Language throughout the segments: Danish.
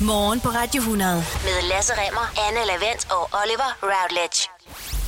Morgen på Radio 100. Med Lasse Remmer, Anne Lavendt og Oliver Routledge.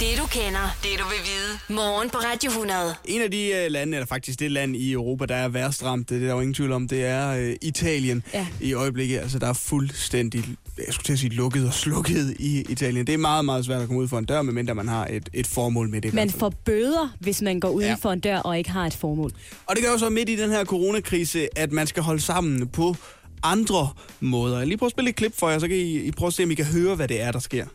Det du kender, det du vil vide. Morgen på Radio 100. En af de uh, lande, eller faktisk det land i Europa, der er værst ramt, det er der jo ingen tvivl om, det er uh, Italien Ja. i øjeblikket. Altså, der er fuldstændig, jeg skulle til at sige, lukket og slukket i Italien. Det er meget, meget svært at komme ud for en dør, medmindre man har et, et formål med det. Man får bøder, hvis man går Ja. ja. for en dør og ikke har et formål. Og det gør jo så midt i den her coronakrise, at man skal holde sammen på andre måder. Jeg lige prøve at spille et klip for jer, så kan I, I prøve at se, om I kan høre, hvad det er, der sker.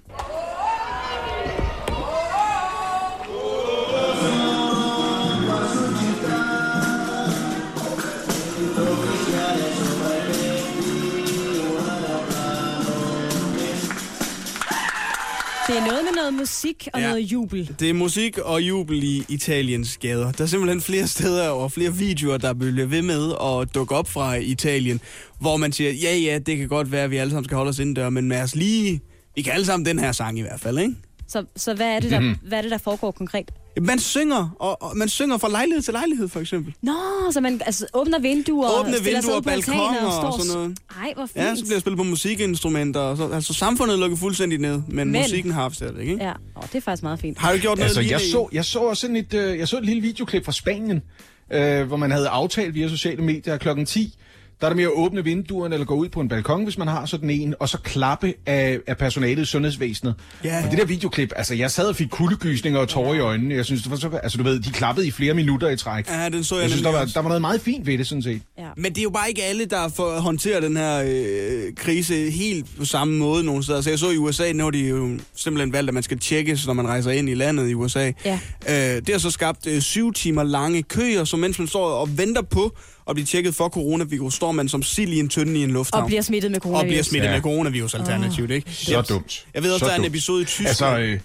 Det er noget noget musik og Ja. noget jubel. Det er musik og jubel i Italiens gader. Der er simpelthen flere steder og flere videoer, der bliver ved med at dukke op fra Italien, hvor man siger, ja ja, det kan godt være, at vi alle sammen skal holde os indendør, men lad os lige... Vi kan alle sammen den her sang i hvert fald, ikke? Så, så hvad, er det, der, mm. hvad er det, der foregår konkret? Man synger, og, og man synger fra lejlighed til lejlighed, for eksempel. Nå, så man altså, åbner vinduer Åbne og stiller sig vinduer, balkoner og, står og sådan noget. Ej, hvor fint. Ja, så bliver der spillet på musikinstrumenter. Og så, altså, samfundet lukker fuldstændig ned, men, men. Musikken har vi stadigvæk, ikke? Ja, oh, det er faktisk meget fint. Har du gjort noget Altså, jeg så, jeg så også sådan et, øh, jeg så et lille videoklip fra Spanien, øh, hvor man havde aftalt via sociale medier klokken 10. Der er det med at åbne vinduerne eller gå ud på en balkon, hvis man har sådan en, og så klappe af, af personalet i sundhedsvæsenet. Ja. Og det der videoklip, altså jeg sad og fik kuldegysninger og tårer i øjnene. Jeg synes, det var så, altså du ved, de klappede i flere minutter i træk. Ja, den så jeg, Jeg synes, der var, der var noget meget fint ved det, sådan set. Ja. Men det er jo bare ikke alle, der får håndtere den her øh, krise helt på samme måde nogle steder. Så jeg så i USA, når de jo simpelthen valgt, at man skal tjekkes, når man rejser ind i landet i USA. Ja. Øh, det har så skabt øh, syv timer lange køer, så mens man står og venter på at blive tjekket for coronavirus, står man som sild i en tynde i en lufthavn. Og bliver smittet med og coronavirus. bliver smittet Ja. med coronavirus alternativt, ikke? Så dumt. Jeg ved også, Så der er en episode i Tyskland. Altså, øh,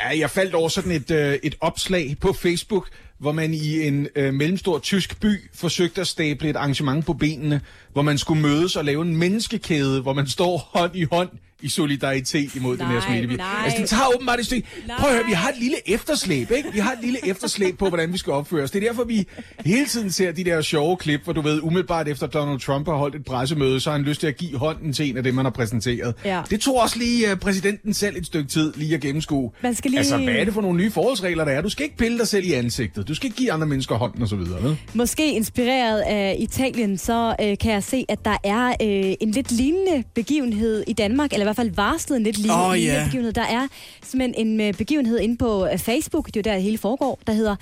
ja, jeg faldt over sådan et, øh, et opslag på Facebook, hvor man i en øh, mellemstor tysk by forsøgte at stable et arrangement på benene, hvor man skulle mødes og lave en menneskekæde, hvor man står hånd i hånd i solidaritet imod den her Nej, smittevirus. nej. Altså, det tager åbenbart et stykke. Prøv at høre, vi har et lille efterslæb, ikke? Vi har et lille efterslæb på, hvordan vi skal opføre os. Det er derfor, vi hele tiden ser de der sjove klip, hvor du ved, umiddelbart efter Donald Trump har holdt et pressemøde, så har han lyst til at give hånden til en af dem, man har præsenteret. Ja. Det tog også lige uh, præsidenten selv et stykke tid lige at gennemskue. Man skal lige- Altså, hvad er det for nogle nye forholdsregler, der er? Du skal ikke pille dig selv i ansigtet. Du skal ikke give andre mennesker hånden og så videre. Vel? Måske inspireret af Italien, så øh, kan jeg se, at der er øh, en lidt lignende begivenhed i Danmark, eller hvert fald varslet en lidt Åh, oh, ja. begivenhed. Der er simpelthen en øh, begivenhed inde på øh, Facebook, det er jo der det hele foregår, der hedder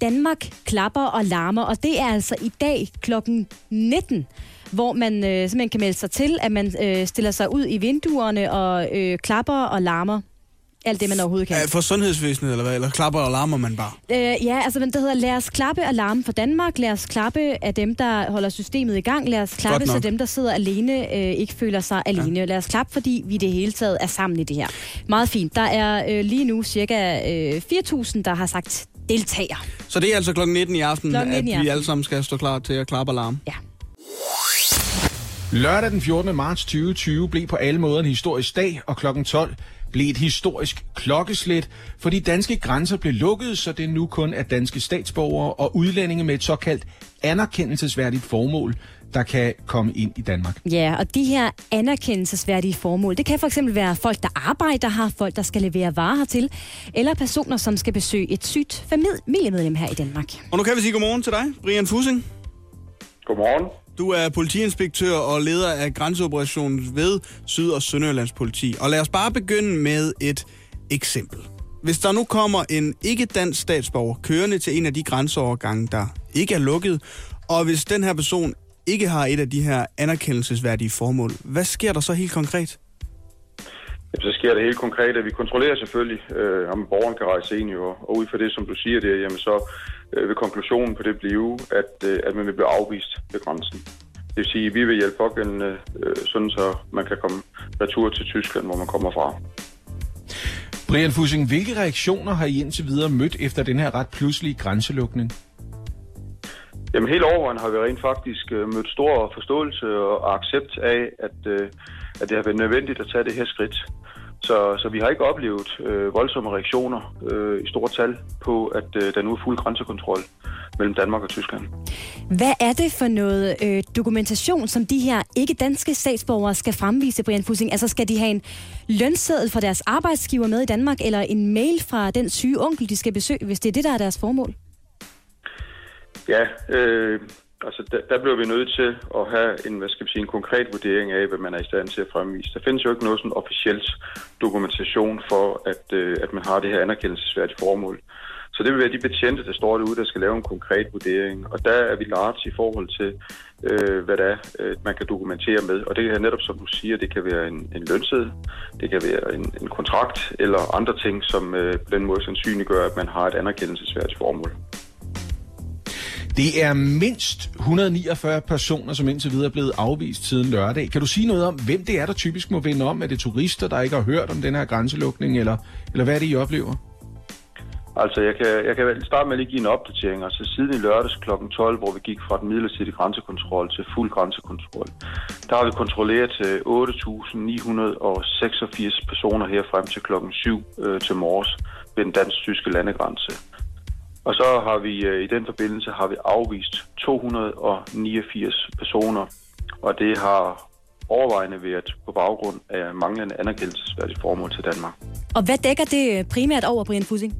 Danmark klapper og larmer, og det er altså i dag klokken 19 hvor man øh, simpelthen kan melde sig til, at man øh, stiller sig ud i vinduerne og øh, klapper og larmer. Alt det, man overhovedet kan. Ja, for sundhedsvæsenet, eller hvad? Eller klapper og larmer man bare? Øh, ja, altså men det hedder, lad os klappe alarm for Danmark, lad os klappe af dem, der holder systemet i gang, lad os klappe, så dem, der sidder alene, øh, ikke føler sig alene. Lad os klappe, fordi vi det hele taget er sammen i det her. Meget fint. Der er øh, lige nu cirka øh, 4.000, der har sagt deltager. Så det er altså klokken 19 i aften, Klokken 19 i at vi aften. alle sammen skal stå klar til at klappe alarm. Ja. Lørdag den 14. marts 2020 blev på alle måder en historisk dag, og klokken 12 blev et historisk klokkeslæt, for de danske grænser blev lukket, så det nu kun er danske statsborgere og udlændinge med et såkaldt anerkendelsesværdigt formål, der kan komme ind i Danmark. Ja, og de her anerkendelsesværdige formål, det kan for eksempel være folk, der arbejder her, folk, der skal levere varer hertil, eller personer, som skal besøge et sygt familiemedlem her i Danmark. Og nu kan vi sige godmorgen til dig, Brian Fussing. Godmorgen. Du er politiinspektør og leder af grænseoperationen ved Syd- og Sønderjyllands politi. Og lad os bare begynde med et eksempel. Hvis der nu kommer en ikke-dansk statsborger kørende til en af de grænseovergange, der ikke er lukket, og hvis den her person ikke har et af de her anerkendelsesværdige formål, hvad sker der så helt konkret? Jamen, så sker det helt konkret, at vi kontrollerer selvfølgelig, øh, om borgeren kan rejse ind, og ud fra det, som du siger der, jamen så øh, vil konklusionen på det blive, at, øh, at man vil blive afvist ved grænsen. Det vil sige, at vi vil hjælpe pågældende, øh, sådan så man kan komme retur til Tyskland, hvor man kommer fra. Brian Fussing, hvilke reaktioner har I indtil videre mødt efter den her ret pludselige grænselukning? Jamen helt overvejende har vi rent faktisk øh, mødt stor forståelse og accept af, at, øh, at det har været nødvendigt at tage det her skridt. Så, så vi har ikke oplevet øh, voldsomme reaktioner øh, i store tal på, at øh, der nu er fuld grænsekontrol. mellem Danmark og Tyskland. Hvad er det for noget øh, dokumentation, som de her ikke-danske statsborgere skal fremvise, Brian Fussing? Altså skal de have en lønseddel fra deres arbejdsgiver med i Danmark, eller en mail fra den syge onkel, de skal besøge, hvis det er det, der er deres formål? Ja, øh, altså der, der bliver vi nødt til at have en, hvad skal vi sige, en konkret vurdering af, hvad man er i stand til at fremvise. Der findes jo ikke noget sådan officielt dokumentation for, at, øh, at man har det her anerkendelsesværdige formål. Så det vil være de betjente, der står derude, der skal lave en konkret vurdering. Og der er vi large i forhold til, øh, hvad det er, øh, man kan dokumentere med. Og det kan netop, som du siger, det kan være en, en lønseddel, det kan være en, en kontrakt eller andre ting, som øh, på den måde sandsynliggør, at man har et anerkendelsesværdigt formål. Det er mindst 149 personer, som indtil videre er blevet afvist siden lørdag. Kan du sige noget om, hvem det er, der typisk må vende om? Er det turister, der ikke har hørt om den her grænselukning, eller, eller hvad er det, I oplever? Altså, jeg kan, jeg kan starte med at lige give en opdatering. Altså, siden i lørdags kl. 12, hvor vi gik fra den midlertidige grænsekontrol til fuld grænsekontrol, der har vi kontrolleret øh, 8.986 personer her frem til klokken 7 øh, til morges ved den dansk-tyske landegrænse. Og så har vi øh, i den forbindelse har vi afvist 289 personer, og det har overvejende været på baggrund af manglende anerkendelsesværdigt formål til Danmark. Og hvad dækker det primært over, Brian Fussing?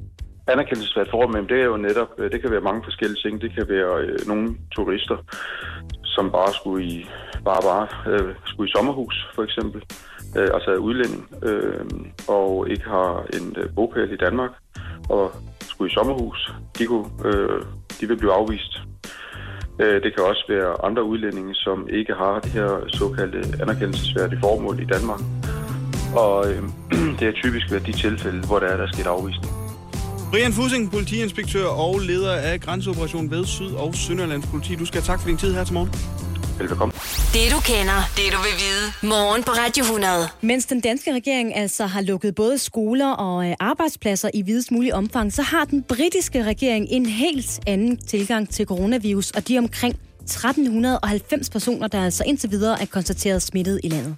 Anerkendelsesværdigt formål, men det er jo netop, øh, det kan være mange forskellige ting. Det kan være øh, nogle turister, som bare skulle i, bare, bare, øh, skulle i sommerhus, for eksempel, øh, altså udlænding, øh, og ikke har en øh, bopæl i Danmark, og skulle i sommerhus, de, kunne, øh, de vil blive afvist. Øh, det kan også være andre udlændinge, som ikke har det her såkaldte anerkendelsesværdige formål i Danmark. Og øh, det er typisk været de tilfælde, hvor der er, der er sket afvisning. Brian Fussing, politiinspektør og leder af grænseoperation ved Syd- og Sønderlands politi. Du skal have tak for din tid her til morgen. Velbekomme. Det du kender, det du vil vide. Morgen på Radio 100. Mens den danske regering altså har lukket både skoler og øh, arbejdspladser i videst mulig omfang, så har den britiske regering en helt anden tilgang til coronavirus, og de omkring 1390 personer, der altså indtil videre er konstateret smittet i landet.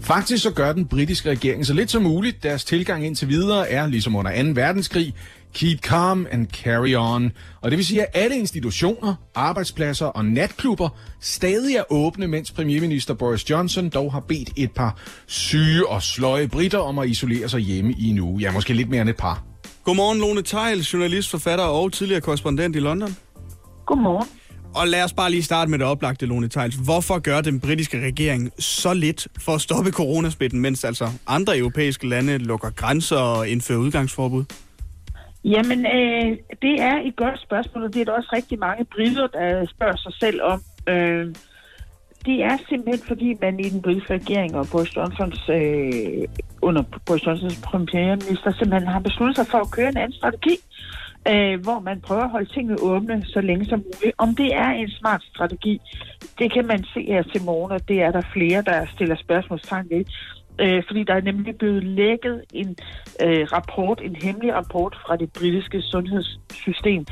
Faktisk så gør den britiske regering så lidt som muligt. Deres tilgang indtil videre er, ligesom under 2. verdenskrig, keep calm and carry on. Og det vil sige, at alle institutioner, arbejdspladser og natklubber stadig er åbne, mens premierminister Boris Johnson dog har bedt et par syge og sløje britter om at isolere sig hjemme i en uge. Ja, måske lidt mere end et par. Godmorgen, Lone Tejl, journalist, forfatter og tidligere korrespondent i London. Godmorgen. Og lad os bare lige starte med det oplagte, Lone Tejls. Hvorfor gør den britiske regering så lidt for at stoppe coronasmitten, mens altså andre europæiske lande lukker grænser og indfører udgangsforbud? Jamen, øh, det er et godt spørgsmål, og det er der også rigtig mange briller, der spørger sig selv om. Øh, det er simpelthen, fordi man i den britiske regering og Boris Johnsons, øh, under Boris Johnsons premierminister simpelthen har besluttet sig for at køre en anden strategi, øh, hvor man prøver at holde tingene åbne så længe som muligt. Om det er en smart strategi, det kan man se her til morgen, og det er der flere, der stiller spørgsmålstegn ved. Øh, fordi der er nemlig blevet lækket en øh, rapport, en hemmelig rapport fra det britiske sundhedssystem,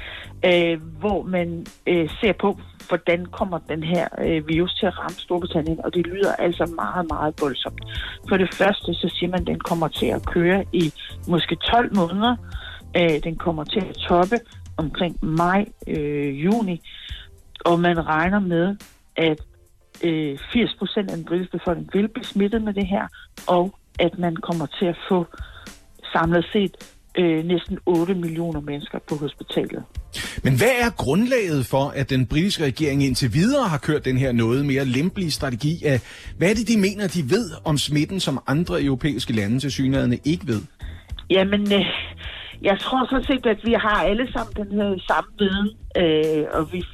øh, hvor man øh, ser på, hvordan kommer den her øh, virus til at ramme Storbritannien, og det lyder altså meget, meget voldsomt. For det første, så siger man, at den kommer til at køre i måske 12 måneder. Øh, den kommer til at toppe omkring maj, øh, juni, og man regner med, at øh, 80 procent af den britiske befolkning vil blive smittet med det her, og at man kommer til at få samlet set øh, næsten 8 millioner mennesker på hospitalet. Men hvad er grundlaget for, at den britiske regering indtil videre har kørt den her noget mere lempelige strategi? Af, hvad er det, de mener, de ved om smitten, som andre europæiske lande til synligheden ikke ved? Jamen, øh, jeg tror sådan set, at vi har alle sammen den her samme viden, øh, og vi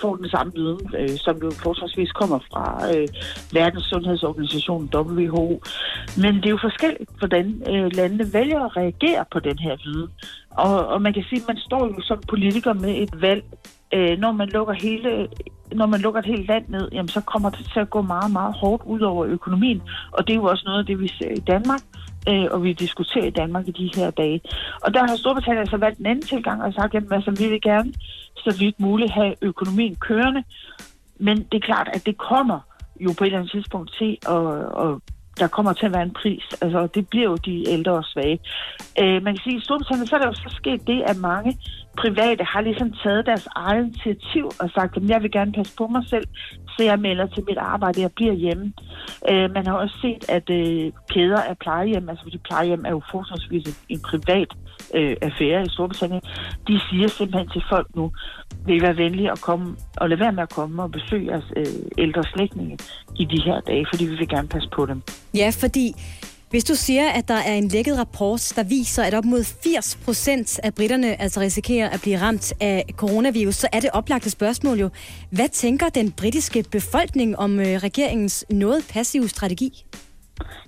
får den samme viden, øh, som jo forsvarsvis kommer fra øh, Verdens Sundhedsorganisation, WHO. Men det er jo forskelligt, hvordan øh, landene vælger at reagere på den her viden. Og, og man kan sige, at man står jo som politiker med et valg. Øh, når man lukker hele når man lukker et helt land ned, jamen, så kommer det til at gå meget, meget hårdt ud over økonomien. Og det er jo også noget af det, vi ser i Danmark, øh, og vi diskuterer i Danmark i de her dage. Og der har Storbritannien altså valgt en anden tilgang og sagt, at altså, vi vil gerne så vidt muligt have økonomien kørende. Men det er klart, at det kommer jo på et eller andet tidspunkt til at, og der kommer til at være en pris. Altså, det bliver jo de ældre og svage. Øh, man kan sige, at i Storbritannien så er der jo så sket det, at mange private har ligesom taget deres eget initiativ og sagt, at jeg vil gerne passe på mig selv, så jeg melder til mit arbejde, jeg bliver hjemme. Øh, man har også set, at øh, kæder af plejehjem, altså fordi plejehjem er jo forholdsvis en, en privat øh, affære i Storbritannien, de siger simpelthen til folk nu, vil I være venlige at komme og lade være med at komme og besøge jeres øh, ældre slægtninge i de her dage, fordi vi vil gerne passe på dem. Ja, fordi hvis du siger, at der er en lækket rapport, der viser, at op mod 80 procent af britterne altså risikerer at blive ramt af coronavirus, så er det oplagte spørgsmål jo, hvad tænker den britiske befolkning om øh, regeringens noget passive strategi?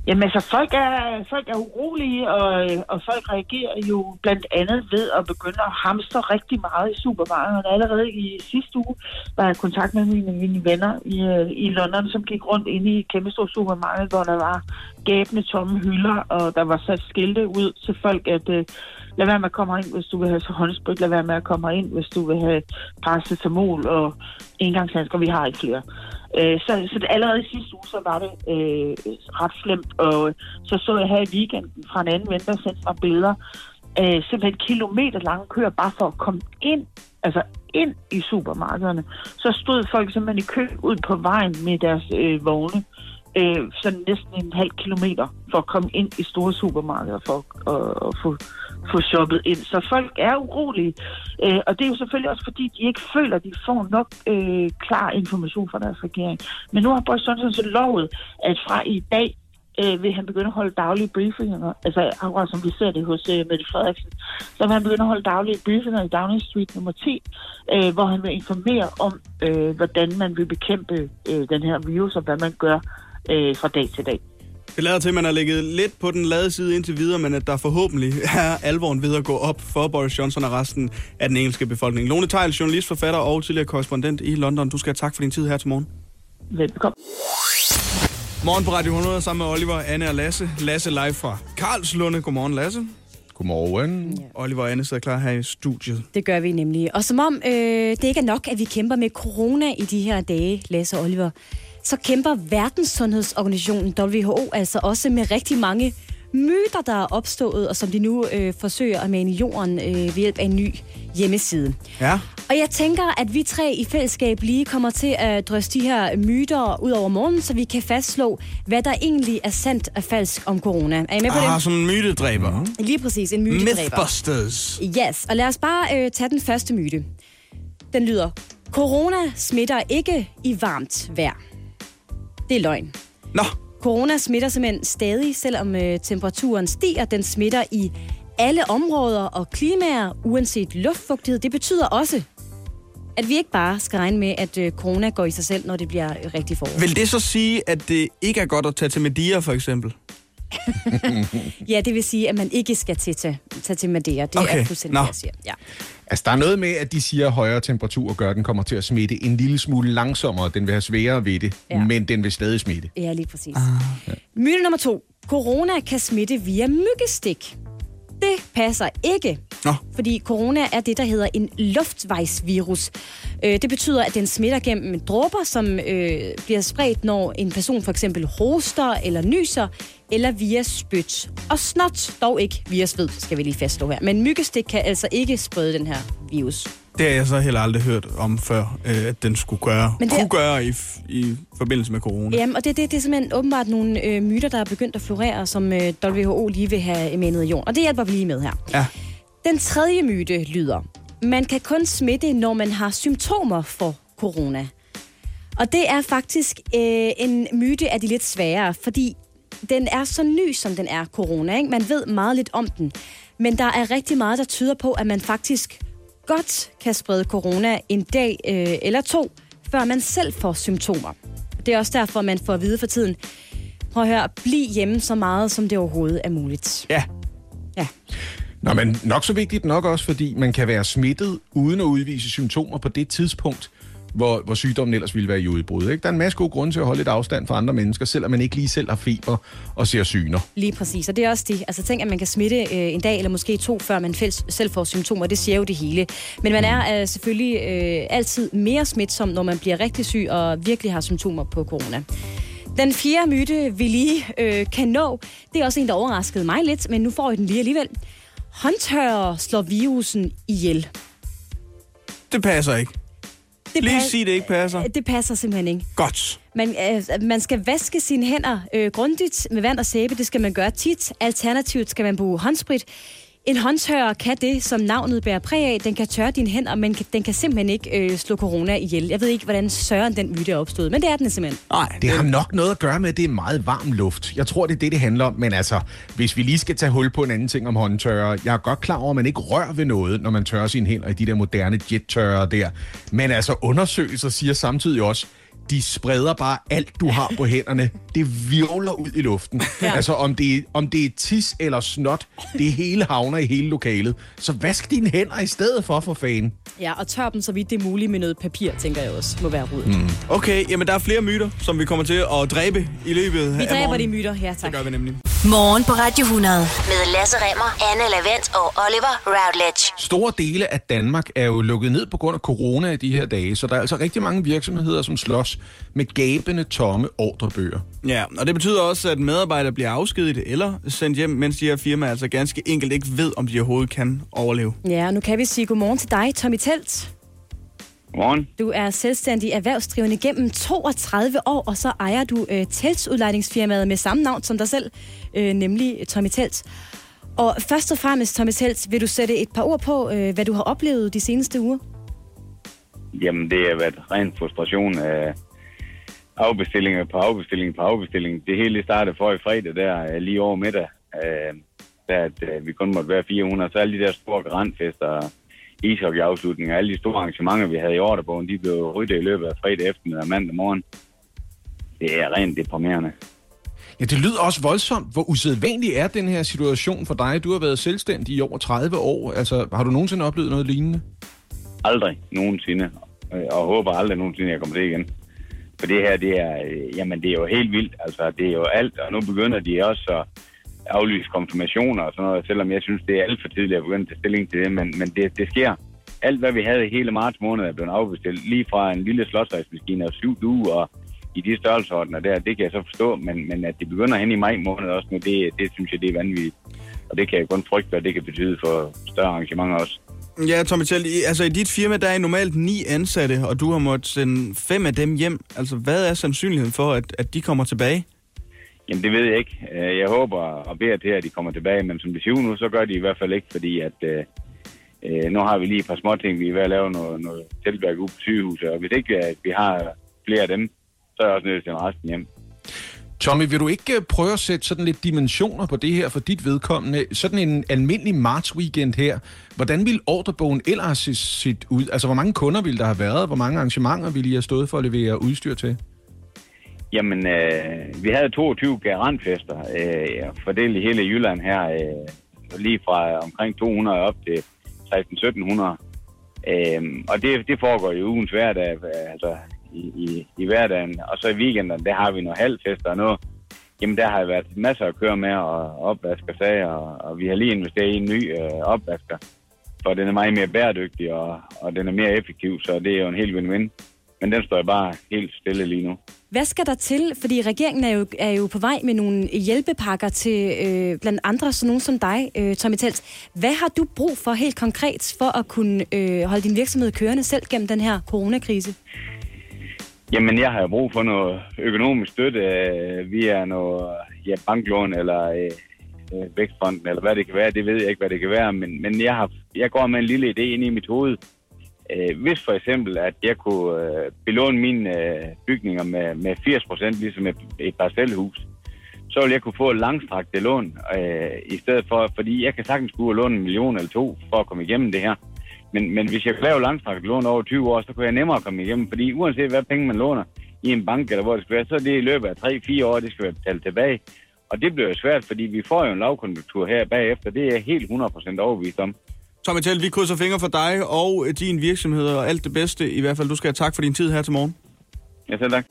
Jamen altså, folk er, folk er urolige, og, og folk reagerer jo blandt andet ved at begynde at hamstre rigtig meget i supermarkederne. Allerede i sidste uge var jeg i kontakt med mine, mine venner i, øh, i London, som gik rundt inde i et kæmpe stort supermarked, hvor der var gabende tomme hylder, og der var sat skilte ud til folk, at øh, lad være med at komme ind, hvis du vil have håndsprit, lad være med at komme ind, hvis du vil have paracetamol og engangshandsker, vi har ikke flere. Øh, så, så det, allerede i sidste uge, så var det øh, ret slemt, og øh, så så jeg her i weekenden fra en anden ven, der sendte mig billeder, øh, simpelthen kilometer lange køer, bare for at komme ind, altså ind i supermarkederne. Så stod folk simpelthen i kø ud på vejen med deres øh, vogne, øh, sådan næsten en halv kilometer, for at komme ind i store supermarkeder, for at, at få få shoppet ind. Så folk er urolige, øh, og det er jo selvfølgelig også fordi, de ikke føler, at de får nok øh, klar information fra deres regering. Men nu har Boris Johnson så lovet, at fra i dag øh, vil han begynde at holde daglige briefinger, altså akkurat som vi ser det hos øh, Mette Frederiksen, så vil han begynde at holde daglige briefinger i Downing Street nummer 10, øh, hvor han vil informere om, øh, hvordan man vil bekæmpe øh, den her virus, og hvad man gør øh, fra dag til dag. Det lader til, at man har ligget lidt på den lade side indtil videre, men at der forhåbentlig er alvoren ved at gå op for Boris Johnson og resten af den engelske befolkning. Lone Tejl, journalist, forfatter og tidligere korrespondent i London. Du skal have tak for din tid her til morgen. Velbekomme. Morgen på Radio 100 sammen med Oliver, Anne og Lasse. Lasse live fra Karlslunde. Godmorgen, Lasse. Godmorgen. Ja. Oliver og Anne sidder klar her i studiet. Det gør vi nemlig. Og som om øh, det ikke er nok, at vi kæmper med corona i de her dage, Lasse og Oliver, så kæmper Verdenssundhedsorganisationen WHO altså også med rigtig mange myter, der er opstået, og som de nu øh, forsøger at mane i jorden øh, ved hjælp af en ny hjemmeside. Ja. Og jeg tænker, at vi tre i fællesskab lige kommer til at drøse de her myter ud over morgen, så vi kan fastslå, hvad der egentlig er sandt og falsk om corona. Er I med på ah, det? sådan en mytedræber. Mm. Lige præcis, en mytedræber. Mythbusters. Yes, og lad os bare øh, tage den første myte. Den lyder, corona smitter ikke i varmt vejr. Det er løgn. Nå. Corona smitter simpelthen stadig, selvom øh, temperaturen stiger. Den smitter i alle områder og klimaer, uanset luftfugtighed. Det betyder også, at vi ikke bare skal regne med, at øh, corona går i sig selv, når det bliver øh, rigtig forår. Vil det så sige, at det ikke er godt at tage til Medea, for eksempel? Ja, det vil sige, at man ikke skal til, tage, tage til Madeira. Det Okay. er fuldstændig, Nå. hvad jeg siger. Ja. Altså, der er noget med, at de siger, at højere temperatur gør, at den kommer til at smitte en lille smule langsommere. Den vil have sværere ved det, Ja. ja. men den vil stadig smitte. ja, lige præcis. Ah. Myte nummer to. Corona kan smitte via myggestik. Det passer ikke. Nå. Fordi corona er det, der hedder en luftvejsvirus. Øh, det betyder, at den smitter gennem dråber, som øh, bliver spredt, når en person for eksempel hoster eller nyser, eller via spyt. Og snot, dog ikke via sved, skal vi lige fastslå her. Men myggestik kan altså ikke sprede den her virus. Det har jeg så heller aldrig hørt om før, øh, at den skulle gøre, Men det kunne gøre i, i forbindelse med corona. Jamen, og det, det, det er simpelthen åbenbart nogle øh, myter, der er begyndt at florere, som øh, WHO lige vil have manet i jorden. Og det hjælper vi lige med her. Ja. Den tredje myte lyder, man kan kun smitte, når man har symptomer for corona. Og det er faktisk øh, en myte af de lidt sværere, fordi den er så ny, som den er, corona. Ikke? Man ved meget lidt om den. Men der er rigtig meget, der tyder på, at man faktisk godt kan sprede corona en dag øh, eller to, før man selv får symptomer. Det er også derfor, man får at vide for tiden, prøv at høre, bliv hjemme så meget, som det overhovedet er muligt. Ja. Ja. Nå, men nok så vigtigt nok også, fordi man kan være smittet uden at udvise symptomer på det tidspunkt, hvor, hvor sygdommen ellers ville være i udbrud. Ikke? Der er en masse gode grunde til at holde lidt afstand fra andre mennesker, selvom man ikke lige selv har feber og ser syner. Lige præcis, og det er også det. Altså tænk, at man kan smitte øh, en dag eller måske to, før man fæls- selv får symptomer. Det siger jo det hele. Men man er øh, selvfølgelig øh, altid mere smitsom, når man bliver rigtig syg og virkelig har symptomer på corona. Den fjerde myte, vi lige øh, kan nå, det er også en, der overraskede mig lidt, men nu får I den lige alligevel. Håndtørrer slår virusen ihjel. Det passer ikke. Det Lige sig, det ikke passer. Det passer simpelthen ikke. Godt. Man, øh, man skal vaske sine hænder øh, grundigt med vand og sæbe. Det skal man gøre tit. Alternativt skal man bruge håndsprit. En håndtørrer kan det, som navnet bærer præg af. Den kan tørre dine hænder, men den kan simpelthen ikke øh, slå corona ihjel. Jeg ved ikke, hvordan søren den myte er opstået, men det er den simpelthen. Nej, Det har nok noget at gøre med, at det er meget varm luft. Jeg tror, det er det, det handler om. Men altså, hvis vi lige skal tage hul på en anden ting om håndtørrer. Jeg er godt klar over, at man ikke rører ved noget, når man tørrer sine hænder i de der moderne jet-tørrer der. Men altså, undersøgelser siger samtidig også, de spreder bare alt, du har på hænderne. Det virvler ud i luften. Ja. Altså, om det, er, om det er tis eller snot, det hele havner i hele lokalet. Så vask dine hænder i stedet for, for fanden. Ja, og tør dem så vidt det er muligt med noget papir, tænker jeg også, må være rådet. Mm. Okay, jamen der er flere myter, som vi kommer til at dræbe i løbet Vi af dræber morgen. de myter, ja Det tak. gør vi nemlig. Morgen på Radio 100. Med Lasse Remmer, Anne Lavendt og Oliver Routledge. Store dele af Danmark er jo lukket ned på grund af corona i de her dage, så der er altså rigtig mange virksomheder, som slås med gabende tomme ordrebøger. Ja, og det betyder også, at medarbejdere bliver afskediget eller sendt hjem, mens de her firmaer altså ganske enkelt ikke ved, om de overhovedet kan overleve. Ja, og nu kan vi sige godmorgen til dig, Tommy Telt. Godmorgen. Du er selvstændig erhvervsdrivende gennem 32 år, og så ejer du øh, teltsudlejningsfirmaet med samme navn som dig selv, øh, nemlig Tommy Telt. Og først og fremmest, Tommy Telt, vil du sætte et par ord på, øh, hvad du har oplevet de seneste uger? Jamen, det har været ren frustration af afbestillinger på afbestilling på afbestilling. Det hele startede for i fredag der, øh, lige over middag, øh, der at øh, vi kun måtte være 400. Så alle de der store grandfester, ishockeyafslutninger, alle de store arrangementer, vi havde i ordrebogen, de blev ryddet i løbet af fredag eftermiddag og mandag morgen. Det er rent deprimerende. Ja, det lyder også voldsomt. Hvor usædvanlig er den her situation for dig? Du har været selvstændig i over 30 år. Altså, har du nogensinde oplevet noget lignende? Aldrig nogensinde, øh, og håber aldrig nogensinde, jeg kommer til igen. For det her, det er, øh, jamen, det er jo helt vildt. Altså, det er jo alt, og nu begynder de også at aflyse konfirmationer og sådan noget, selvom jeg synes, det er alt for tidligt at begynde at tage stilling til det, men, men det, det sker. Alt, hvad vi havde i hele marts måned, er blevet afbestilt. Lige fra en lille slåsrejsmaskine og syv duer og i de størrelsesordener der, det kan jeg så forstå, men, men at det begynder hen i maj måned også nu, det, det synes jeg, det er vanvittigt. Og det kan jeg kun frygte, hvad det kan betyde for større arrangementer også. Ja, Tommy Tjell, i- altså i dit firma, der er I normalt ni ansatte, og du har måttet sende fem af dem hjem. Altså, hvad er sandsynligheden for, at, at de kommer tilbage? Jamen, det ved jeg ikke. Øh, jeg håber og beder til, at de kommer tilbage, men som det siger nu, så gør de i hvert fald ikke, fordi at øh, øh nu har vi lige et par små ting, vi er ved at lave noget, noget tilværk ude på sygehuset, og hvis ikke at vi har flere af dem, så er jeg også nødt til at sende resten hjem. Tommy, vil du ikke øh, prøve at sætte sådan lidt dimensioner på det her for dit vedkommende? Sådan en almindelig marts-weekend her. Hvordan ville ordrebogen ellers se sit ud? Altså, hvor mange kunder ville der have været? Hvor mange arrangementer ville I have stået for at levere udstyr til? Jamen, øh, vi havde 22 garantfester øh, fordelt i hele Jylland her, øh, lige fra omkring 200 op til 16-1700. Øh, og det, det foregår i ugens hverdag, altså i, i, i hverdagen. Og så i weekenden, der har vi nogle halvfester og noget. Jamen, der har jeg været masser at køre med og opvasker sager, og, og vi har lige investeret i en ny øh, opvasker, for den er meget mere bæredygtig, og, og den er mere effektiv, så det er jo en helt win-win. Men den står jeg bare helt stille lige nu. Hvad skal der til? Fordi regeringen er jo, er jo på vej med nogle hjælpepakker til øh, blandt andre sådan nogen som dig, øh, Tommy Tels. Hvad har du brug for helt konkret for at kunne øh, holde din virksomhed kørende selv gennem den her coronakrise? Jamen, jeg har brug for noget økonomisk støtte øh, via noget ja, banklån eller øh, øh, vækstfonden, eller hvad det kan være. Det ved jeg ikke, hvad det kan være, men, men jeg, har, jeg går med en lille idé ind i mit hoved. Øh, hvis for eksempel, at jeg kunne øh, belåne mine øh, bygninger med, med 80%, ligesom et, et parcelhus, så vil jeg kunne få et langstrakt lån, øh, i stedet for, fordi jeg kan sagtens kunne låne en million eller to for at komme igennem det her. Men, men hvis jeg lave langstrakt lån over 20 år, så kunne jeg nemmere komme igennem, fordi uanset hvad penge man låner i en bank, eller hvor det skal være, så er det i løbet af 3-4 år, det skal være betalt tilbage. Og det bliver jo svært, fordi vi får jo en lavkonjunktur her bagefter. Det er jeg helt 100% overbevist om. Tommy Tell, vi krydser fingre for dig og din virksomhed, og alt det bedste. I hvert fald, du skal have tak for din tid her til morgen. Ja, selv tak.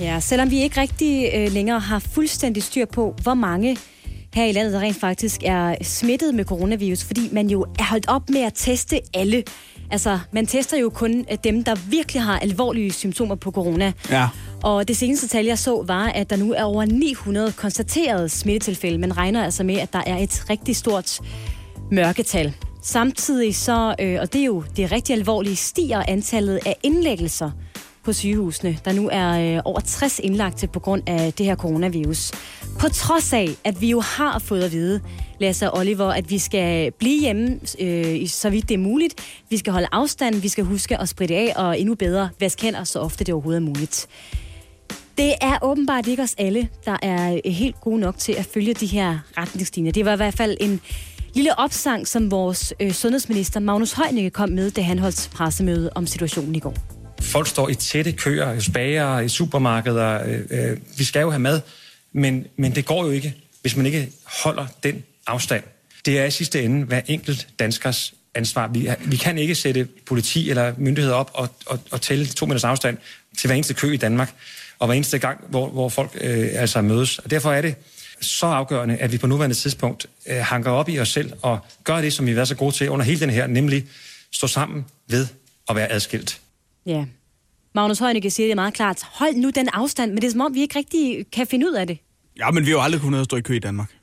Ja, selvom vi ikke rigtig øh, længere har fuldstændig styr på, hvor mange her i landet, der rent faktisk er smittet med coronavirus, fordi man jo er holdt op med at teste alle. Altså, man tester jo kun øh, dem, der virkelig har alvorlige symptomer på corona. Ja. Og det seneste tal, jeg så, var, at der nu er over 900 konstaterede smittetilfælde. Man regner altså med, at der er et rigtig stort mørketal. Samtidig så, øh, og det er jo det rigtig alvorlige, stiger antallet af indlæggelser på sygehusene, der nu er øh, over 60 indlagte på grund af det her coronavirus. På trods af, at vi jo har fået at vide, Lasse og Oliver, at vi skal blive hjemme, øh, så vidt det er muligt. Vi skal holde afstand, vi skal huske at spritte af, og endnu bedre, vaske hænder, så ofte det overhovedet er muligt. Det er åbenbart ikke os alle, der er helt gode nok til at følge de her retningslinjer. Det var i hvert fald en lille opsang, som vores øh, sundhedsminister Magnus Heunicke kom med, da han holdt pressemøde om situationen i går. Folk står i tætte køer, i bager, i supermarkeder. Øh, øh, vi skal jo have mad, men, men det går jo ikke, hvis man ikke holder den afstand. Det er i sidste ende hver enkelt danskers ansvar. Vi, vi kan ikke sætte politi eller myndigheder op og, og, og tælle to meters afstand til hver eneste kø i Danmark, og hver eneste gang, hvor, hvor folk øh, altså mødes. Og derfor er det så afgørende, at vi på nuværende tidspunkt øh, hanker op i os selv og gør det, som vi har været så gode til under hele den her, nemlig stå sammen ved at være adskilt. Ja. Magnus Heunicke siger det meget klart. Hold nu den afstand, men det er som om, vi ikke rigtig kan finde ud af det. Ja, men vi har jo aldrig kunnet stå i kø i Danmark.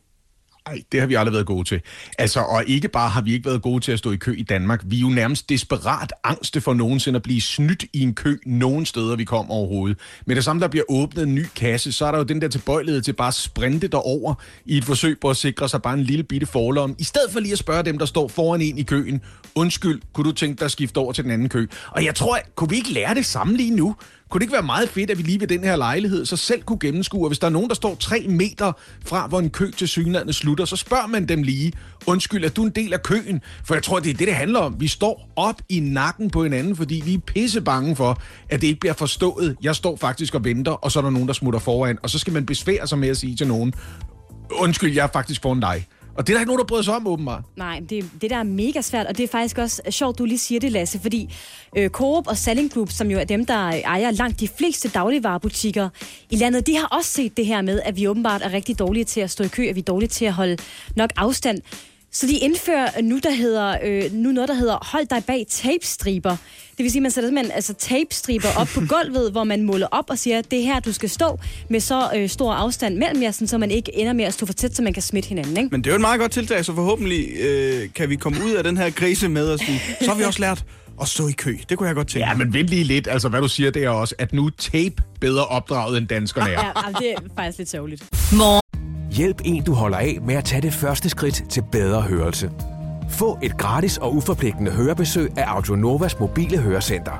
Ej, det har vi aldrig været gode til. Altså, og ikke bare har vi ikke været gode til at stå i kø i Danmark, vi er jo nærmest desperat angste for nogensinde at blive snydt i en kø nogen steder, vi kommer overhovedet. Men det samme, der bliver åbnet en ny kasse, så er der jo den der tilbøjelighed til bare at sprinte derover i et forsøg på at sikre sig bare en lille bitte forlom, i stedet for lige at spørge dem, der står foran en i køen, undskyld, kunne du tænke dig at skifte over til den anden kø? Og jeg tror, kunne vi ikke lære det samme lige nu? Kunne det ikke være meget fedt, at vi lige ved den her lejlighed så selv kunne gennemskue, at hvis der er nogen, der står tre meter fra, hvor en kø til synlandet slutter, så spørger man dem lige, undskyld, er du en del af køen? For jeg tror, det er det, det handler om. Vi står op i nakken på hinanden, fordi vi er pisse bange for, at det ikke bliver forstået. Jeg står faktisk og venter, og så er der nogen, der smutter foran, og så skal man besvære sig med at sige til nogen, undskyld, jeg er faktisk foran dig. Og det er der ikke nogen, der bryder sig om, åbenbart. Nej, det, det der er mega svært, og det er faktisk også sjovt, du lige siger det, Lasse, fordi øh, Coop og Selling Group, som jo er dem, der ejer langt de fleste dagligvarerbutikker i landet, de har også set det her med, at vi åbenbart er rigtig dårlige til at stå i kø, at vi er dårlige til at holde nok afstand. Så de indfører nu, der hedder, øh, nu noget, der hedder hold dig bag tapestriber. Det vil sige, at man sætter simpelthen altså, tapestriber op på gulvet, hvor man måler op og siger, at det er her, du skal stå med så øh, stor afstand mellem jer, så man ikke ender med at stå for tæt, så man kan smitte hinanden. Ikke? Men det er jo et meget godt tiltag, så forhåbentlig øh, kan vi komme ud af den her krise med at sige, så har vi også lært at stå i kø. Det kunne jeg godt tænke Ja, men vent lige lidt. Altså, hvad du siger, det er også, at nu er tape bedre opdraget, end danskerne er. Ja, det er faktisk lidt sørgeligt. Hjælp en, du holder af med at tage det første skridt til bedre hørelse. Få et gratis og uforpligtende hørebesøg af Audionovas mobile hørecenter.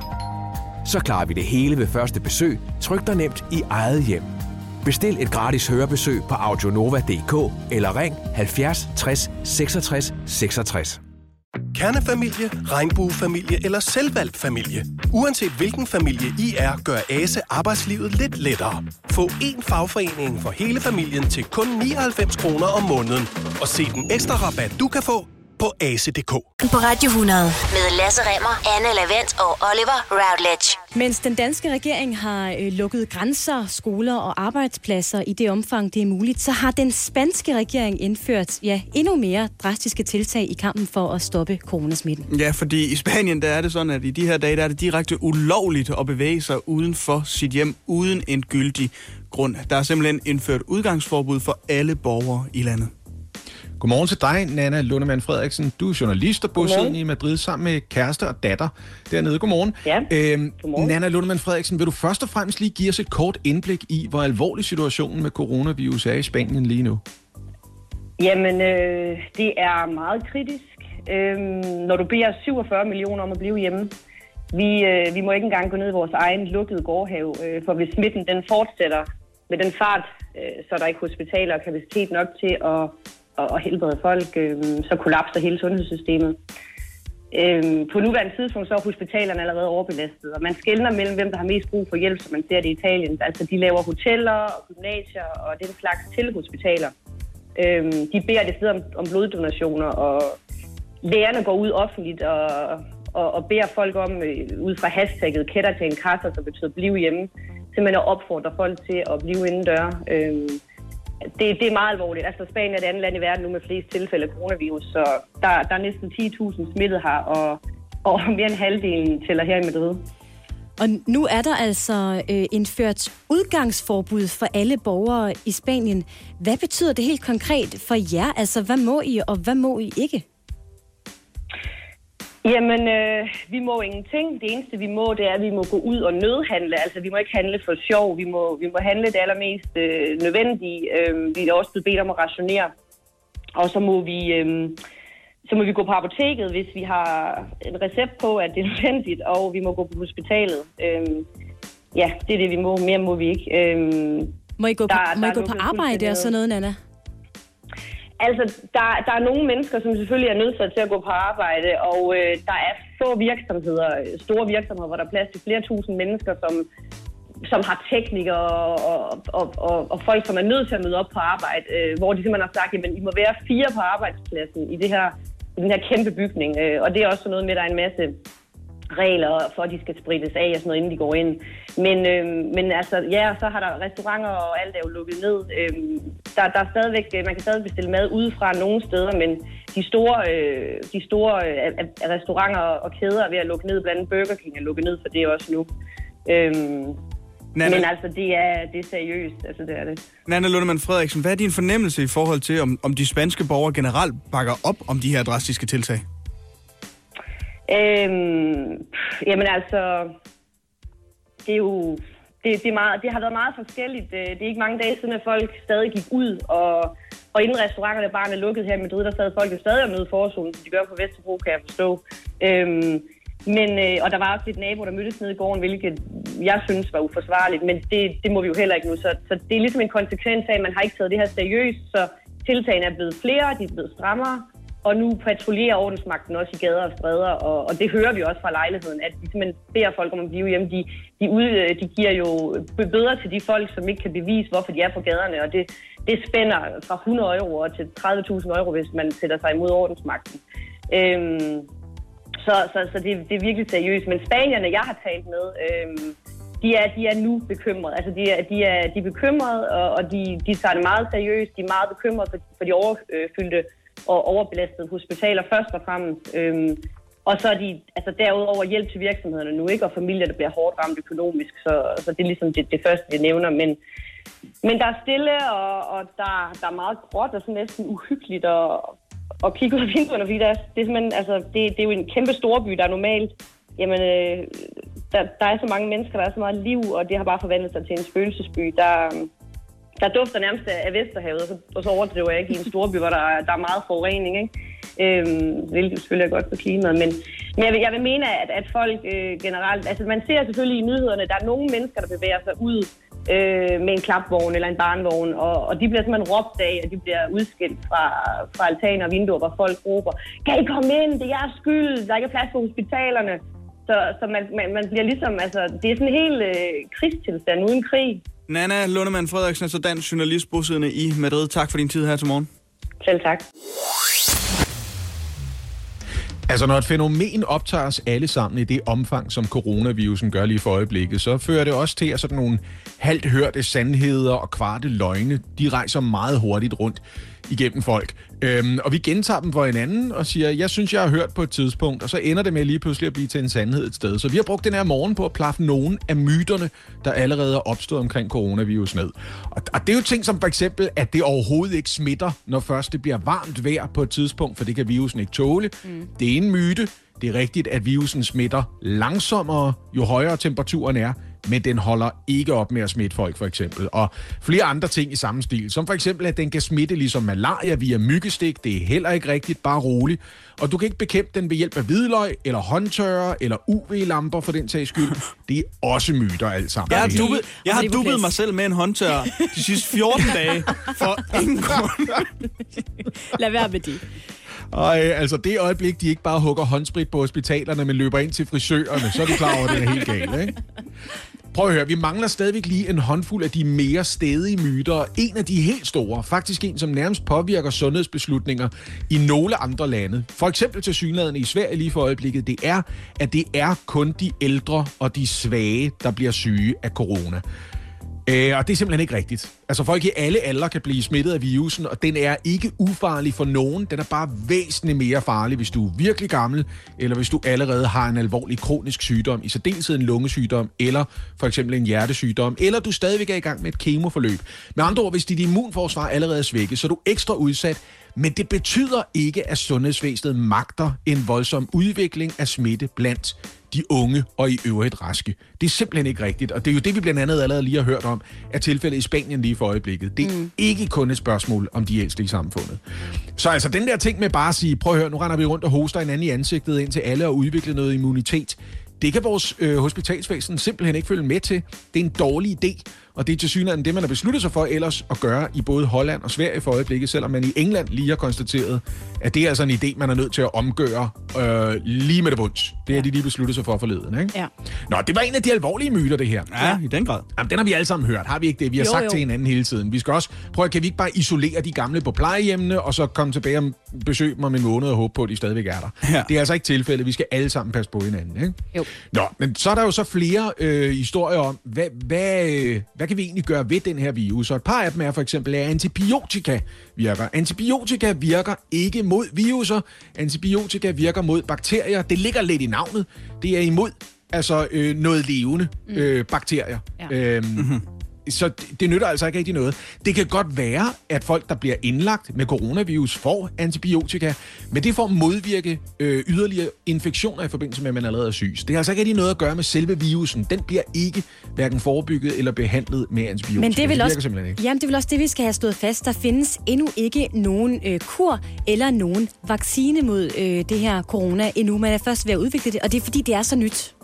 Så klarer vi det hele ved første besøg, tryk dig nemt i eget hjem. Bestil et gratis hørebesøg på audionova.dk eller ring 70 60 66 66. Kernefamilie, regnbuefamilie eller selvvalgt familie. Uanset hvilken familie I er, gør ASE arbejdslivet lidt lettere. Få én fagforening for hele familien til kun 99 kroner om måneden. Og se den ekstra rabat, du kan få på ase.dk. På Radio 100 med Lasse Remmer, Anne Lavendt og Oliver Routledge. Mens den danske regering har øh, lukket grænser, skoler og arbejdspladser i det omfang, det er muligt, så har den spanske regering indført ja, endnu mere drastiske tiltag i kampen for at stoppe coronasmitten. Ja, fordi i Spanien der er det sådan, at i de her dage der er det direkte ulovligt at bevæge sig uden for sit hjem uden en gyldig grund. Der er simpelthen indført udgangsforbud for alle borgere i landet. Godmorgen til dig, Nana Lundemann Frederiksen. Du er journalist og bosiddende i Madrid sammen med kæreste og datter dernede. Godmorgen. Ja, øhm, godmorgen. Nana Lundemann Frederiksen, vil du først og fremmest lige give os et kort indblik i, hvor alvorlig situationen med coronavirus er i Spanien lige nu? Jamen, øh, det er meget kritisk, øh, når du beder 47 millioner om at blive hjemme. Vi, øh, vi må ikke engang gå ned i vores egen lukkede gårdhave, øh, for hvis smitten den fortsætter med den fart, øh, så er der ikke hospitaler og kapacitet nok til at, og, og helbrede folk, øh, så kollapser hele sundhedssystemet. Øh, på nuværende tidspunkt så er hospitalerne allerede overbelastet, og man skældner mellem, hvem der har mest brug for hjælp, som man ser det i Italien. Altså, de laver hoteller og gymnasier og den slags til hospitaler. Øhm, de beder det sted om, om bloddonationer, og lægerne går ud offentligt og, og, og beder folk om, øh, ud fra hashtagget kætter til en kasse, som betyder blive hjemme, simpelthen at opfordre folk til at blive indendør. Øhm, det, det er meget alvorligt. Altså Spanien er det andet land i verden nu med flest tilfælde af coronavirus, så der, der er næsten 10.000 smittet her, og, og mere end halvdelen tæller her i Madrid. Og nu er der altså øh, indført udgangsforbud for alle borgere i Spanien. Hvad betyder det helt konkret for jer? Altså, hvad må I, og hvad må I ikke? Jamen, øh, vi må ingenting. Det eneste, vi må, det er, at vi må gå ud og nødhandle. Altså, vi må ikke handle for sjov. Vi må, vi må handle det allermest øh, nødvendige. Øh, vi er også blevet bedt om at rationere. Og så må vi... Øh, så må vi gå på apoteket, hvis vi har en recept på, at det er nødvendigt, og vi må gå på hospitalet. Øhm, ja, det er det, vi må. Mere må vi ikke. Øhm, Må I gå på, der- må der I gå på arbejde og sådan noget, Nana? Altså, der, der er nogle mennesker, som selvfølgelig er nødt til at gå på arbejde, og øh, der er få virksomheder, store virksomheder, hvor der er plads til flere tusind mennesker, som, som har teknikere og, og, og, og folk, som er nødt til at møde op på arbejde, øh, hvor de simpelthen har sagt, at I må være fire på arbejdspladsen i, det her, i den her kæmpe bygning. Øh, og det er også noget med, at der er en masse regler for, at de skal sprittes af og sådan noget, inden de går ind. Men, øh, men altså, ja, så har der restauranter og alt er jo lukket ned. Øh, der, der er stadigvæk, øh, man kan stadig bestille mad udefra nogle steder, men de store, øh, de store øh, restauranter og kæder er ved at lukke ned. Blandt andet Burger King er lukket ned for det også nu. Øhm, Nanna- men altså, det er, det er seriøst. Altså, det er det. Nanna Lundemann Frederiksen, hvad er din fornemmelse i forhold til, om, om de spanske borgere generelt bakker op om de her drastiske tiltag? Øhm, pff, jamen altså, det er jo det, det, er meget, det har været meget forskelligt. Øh, det er ikke mange dage siden, at folk stadig gik ud, og, og inden restauranterne bare er lukket her i Madrid, der sad folk jo stadig og nød forzonen, som de gør på Vesterbro, kan jeg forstå. Øhm, men, øh, og der var også lidt nabo, der mødtes nede i gården, hvilket jeg synes var uforsvarligt, men det, det må vi jo heller ikke nu. Så, så det er ligesom en konsekvens af, at man har ikke taget det her seriøst, så tiltagene er blevet flere, de er blevet strammere, og nu patruljerer ordensmagten også i gader og stræder, og, og det hører vi også fra lejligheden, at de simpelthen beder folk om at blive hjemme. De, de, ud, øh, de giver jo bøder til de folk, som ikke kan bevise, hvorfor de er på gaderne, og det, det spænder fra 100 euro til 30.000 euro, hvis man sætter sig imod ordensmagten. Øhm, så så, så det, det er virkelig seriøst. Men spanierne, jeg har talt med, øhm, de, er, de er nu bekymrede. Altså, de er, de er, de er bekymrede, og, og de, de tager det meget seriøst. De er meget bekymrede for, for de overfyldte og overbelastede hospitaler først og fremmest. Øhm, og så er de altså derudover hjælp til virksomhederne nu, ikke? Og familier, der bliver hårdt ramt økonomisk. Så, så det er ligesom det, det første, vi nævner. Men, men der er stille, og, og der, der er meget gråt og sådan næsten uhyggeligt at, at kigge ud af vinduerne, fordi der er, det, er simpelthen, altså, det, det er jo en kæmpe storby, der er normalt. Jamen, øh, der, der er så mange mennesker, der er så meget liv, og det har bare forvandlet sig til en spøgelsesby. Der, der dufter nærmest af Vesterhavet, og så, og så overdriver jeg ikke i en storby, hvor der, der er meget forurening, ikke? Øhm, hvilket selvfølgelig er godt for klimaet, men, men jeg, vil, jeg vil mene, at, at folk øh, generelt, altså man ser selvfølgelig i nyhederne, der er nogle mennesker, der bevæger sig ud øh, med en klapvogn eller en barnvogn, og, og de bliver simpelthen råbt af, og de bliver udskilt fra, fra altaner og vinduer, hvor folk råber, kan I komme ind, det er jeres skyld, der er ikke plads på hospitalerne. Så, så man, man, man bliver ligesom, altså, det er sådan en helt øh, krigstilstand uden krig. Nana Lundemann Frederiksen er så dansk journalist bosiddende i Madrid. Tak for din tid her til morgen. Selv tak. Altså, når et fænomen optager os alle sammen i det omfang, som coronavirusen gør lige for øjeblikket, så fører det også til, at sådan nogle halvt hørte sandheder og kvarte løgne, de rejser meget hurtigt rundt igennem folk. Øhm, og vi gentager dem for hinanden og siger, jeg synes, jeg har hørt på et tidspunkt, og så ender det med lige pludselig at blive til en sandhed et sted. Så vi har brugt den her morgen på at plaffe nogle af myterne, der allerede er opstået omkring coronavirus ned. Og, og det er jo ting som for eksempel, at det overhovedet ikke smitter, når først det bliver varmt vejr på et tidspunkt, for det kan virusen ikke tåle. Mm. Det er en myte. Det er rigtigt, at virusen smitter langsommere, jo højere temperaturen er, men den holder ikke op med at smitte folk, for eksempel. Og flere andre ting i samme stil, som for eksempel, at den kan smitte ligesom malaria via myggestik. Det er heller ikke rigtigt, bare roligt. Og du kan ikke bekæmpe den ved hjælp af hvidløg, eller håndtørrer, eller UV-lamper for den sags skyld. Det er også myter alt sammen. Jeg har, dubbet, jeg har dubbet mig selv med en håndtør de sidste 14 dage for ingen grund. Lad være med det. Og øh, altså det øjeblik, de ikke bare hugger håndsprit på hospitalerne, men løber ind til frisørerne, så er de klar over, at det er helt galt, ikke? Prøv at høre, vi mangler stadigvæk lige en håndfuld af de mere stedige myter. En af de helt store, faktisk en, som nærmest påvirker sundhedsbeslutninger i nogle andre lande. For eksempel til synligheden i Sverige lige for øjeblikket, det er, at det er kun de ældre og de svage, der bliver syge af corona. Øh, og det er simpelthen ikke rigtigt. Altså folk i alle aldre kan blive smittet af virusen, og den er ikke ufarlig for nogen. Den er bare væsentligt mere farlig, hvis du er virkelig gammel, eller hvis du allerede har en alvorlig kronisk sygdom, i særdeleshed en lungesygdom, eller for eksempel en hjertesygdom, eller du stadigvæk er i gang med et kemoforløb. Med andre ord, hvis dit immunforsvar allerede er svækket, så er du ekstra udsat, men det betyder ikke, at sundhedsvæsenet magter en voldsom udvikling af smitte blandt de unge og i øvrigt raske. Det er simpelthen ikke rigtigt, og det er jo det, vi blandt andet allerede lige har hørt om, at tilfældet i Spanien lige for øjeblikket. Det er mm. ikke kun et spørgsmål om de ældste i samfundet. Så altså den der ting med bare at sige, prøv at høre, nu render vi rundt og hoster hinanden i ansigtet ind til alle og udvikle noget immunitet. Det kan vores øh, hospitalsvæsen simpelthen ikke følge med til. Det er en dårlig idé. Og det er til synligheden det, man har besluttet sig for ellers at gøre i både Holland og Sverige for øjeblikket, selvom man i England lige har konstateret, at det er altså en idé, man er nødt til at omgøre øh, lige med det bunds. Det har de lige besluttet sig for forleden, ikke? Ja. Nå, det var en af de alvorlige myter, det her. Ja, i den grad. Jamen, den har vi alle sammen hørt. Har vi ikke det? Vi har Jo, sagt jo. til hinanden hele tiden. Vi skal også prøve, kan vi ikke bare isolere de gamle på plejehjemmene, og så komme tilbage og besøge dem om en måned og håbe på, at de stadigvæk er der. Ja. Det er altså ikke tilfældet. Vi skal alle sammen passe på hinanden, ikke? Jo. Nå, men så er der jo så flere øh, historier om, hvad, hvad, øh, hvad kan vi egentlig gøre ved den her virus? Og et par af dem er for eksempel, at antibiotika virker. Antibiotika virker ikke mod viruser. Antibiotika virker mod bakterier. Det ligger lidt i navnet. Det er imod altså øh, noget levende øh, bakterier. Ja. Øhm, mm-hmm. Så det, det nytter altså ikke rigtig noget. Det kan godt være, at folk, der bliver indlagt med coronavirus, får antibiotika, men det får at modvirke øh, yderligere infektioner i forbindelse med, at man allerede er syg. Det har altså ikke rigtig noget at gøre med selve virusen. Den bliver ikke hverken forebygget eller behandlet med antibiotika. Men det er vel virker også, ikke. jamen, det er vel også det, vi skal have stået fast. Der findes endnu ikke nogen øh, kur eller nogen vaccine mod øh, det her corona endnu. Man er først ved at udvikle det, og det er fordi, det er så nyt.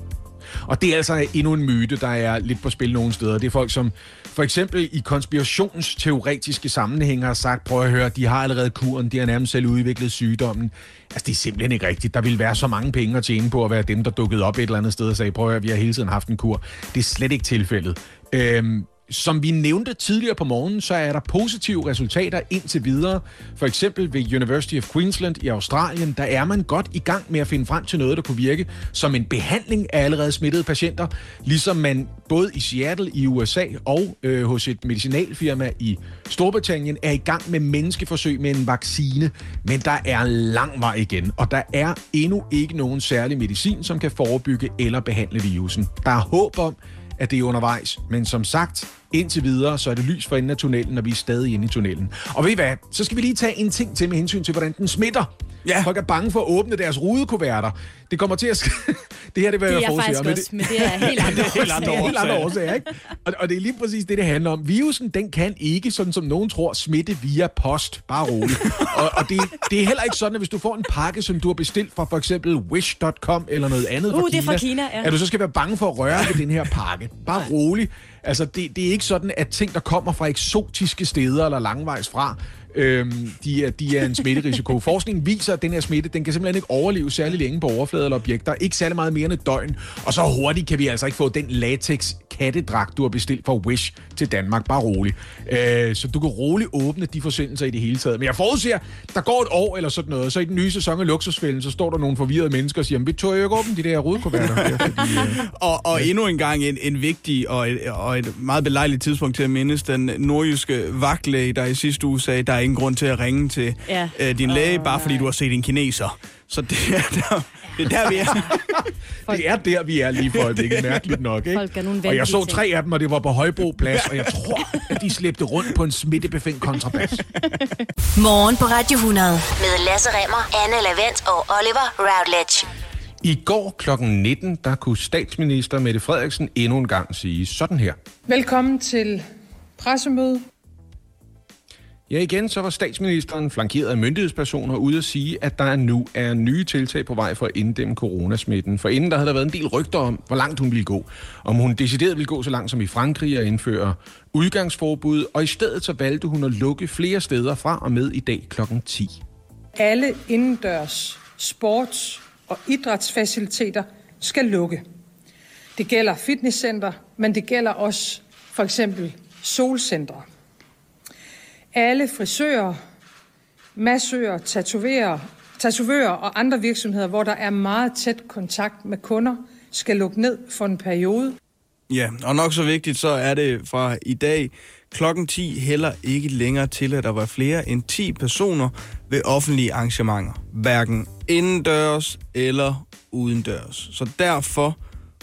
Og det er altså endnu en myte, der er lidt på spil nogle steder. Det er folk, som for eksempel i konspirationsteoretiske sammenhænge har sagt, prøv at høre, de har allerede kuren, de har nærmest selv udviklet sygdommen. Altså, det er simpelthen ikke rigtigt. Der ville være så mange penge at tjene på at være dem, der dukkede op et eller andet sted og sagde, prøv at høre, vi har hele tiden haft en kur. Det er slet ikke tilfældet. Øhm, som vi nævnte tidligere på morgenen, så er der positive resultater indtil videre. For eksempel ved University of Queensland i Australien, der er man godt i gang med at finde frem til noget, der kunne virke som en behandling af allerede smittede patienter. Ligesom man både i Seattle i USA og øh, hos et medicinalfirma i Storbritannien er i gang med menneskeforsøg med en vaccine. Men der er lang vej igen, og der er endnu ikke nogen særlig medicin, som kan forebygge eller behandle virusen. Der er håb om, at det er undervejs. Men som sagt, indtil videre, så er det lys for enden af tunnelen, og vi er stadig inde i tunnelen. Og ved I hvad? Så skal vi lige tage en ting til med hensyn til, hvordan den smitter. Ja. Folk er bange for at åbne deres rudekuverter. Det kommer til at ske. det her, det vil Det jeg er forudse. faktisk men også, men det er helt andre helt andre, årsager. helt andre årsager, ikke? Og, og det er lige præcis det, det handler om. Virusen, den kan ikke, sådan som nogen tror, smitte via post. Bare roligt. og og det, det er heller ikke sådan, at hvis du får en pakke, som du har bestilt fra for eksempel Wish.com eller noget andet Uh, fra det er fra Kina, ja. at du så skal være bange for at røre ved den her pakke. Bare rolig. Altså, det, det er ikke sådan, at ting, der kommer fra eksotiske steder eller langvejs fra, øhm, de, er, de er en smitterisiko. Forskningen viser, at den her smitte, den kan simpelthen ikke overleve særlig længe på overflader eller objekter. Ikke særlig meget mere end et døgn. Og så hurtigt kan vi altså ikke få den latex kattedragt, du har bestilt fra Wish til Danmark. Bare rolig. Øh, så du kan roligt åbne de forsendelser i det hele taget. Men jeg forudser, der går et år eller sådan noget, så i den nye sæson af Luksusfælden, så står der nogle forvirrede mennesker og siger, vi tog jo ikke åbne de der rudekuverter. Det er fordi, øh, Og, og endnu en gang en, en vigtig og et, og et meget belejligt tidspunkt til at mindes den nordjyske vagtlæge, der i sidste uge sagde, der er ingen grund til at ringe til Ja. øh, din læge, bare fordi du har set en kineser. Så det er der, det er der vi er. Det er der, vi er lige for øjeblikket, mærkeligt nok. Ikke? Folk er nogle og jeg så tre af dem, og det var på Højbro Plads, og jeg tror, at de slæbte rundt på en smittebefængt kontrabas. Morgen på Radio 100. Med Lasse Remmer, Anne Lavendt og Oliver Routledge. I går kl. 19, der kunne statsminister Mette Frederiksen endnu en gang sige sådan her. Velkommen til pressemøde. Ja, igen så var statsministeren flankeret af myndighedspersoner ude at sige, at der nu er nye tiltag på vej for at inddæmme coronasmitten. For inden der havde der været en del rygter om, hvor langt hun ville gå. Om hun decideret ville gå så langt som i Frankrig og indføre udgangsforbud, og i stedet så valgte hun at lukke flere steder fra og med i dag kl. 10. Alle indendørs sports- og idrætsfaciliteter skal lukke. Det gælder fitnesscenter, men det gælder også for eksempel solcentre. Alle frisører, massører, tatoverer, tatovører og andre virksomheder, hvor der er meget tæt kontakt med kunder, skal lukke ned for en periode. Ja, og nok så vigtigt, så er det fra i dag klokken 10 heller ikke længere til, at der var flere end 10 personer ved offentlige arrangementer. Hverken indendørs eller udendørs. Så derfor,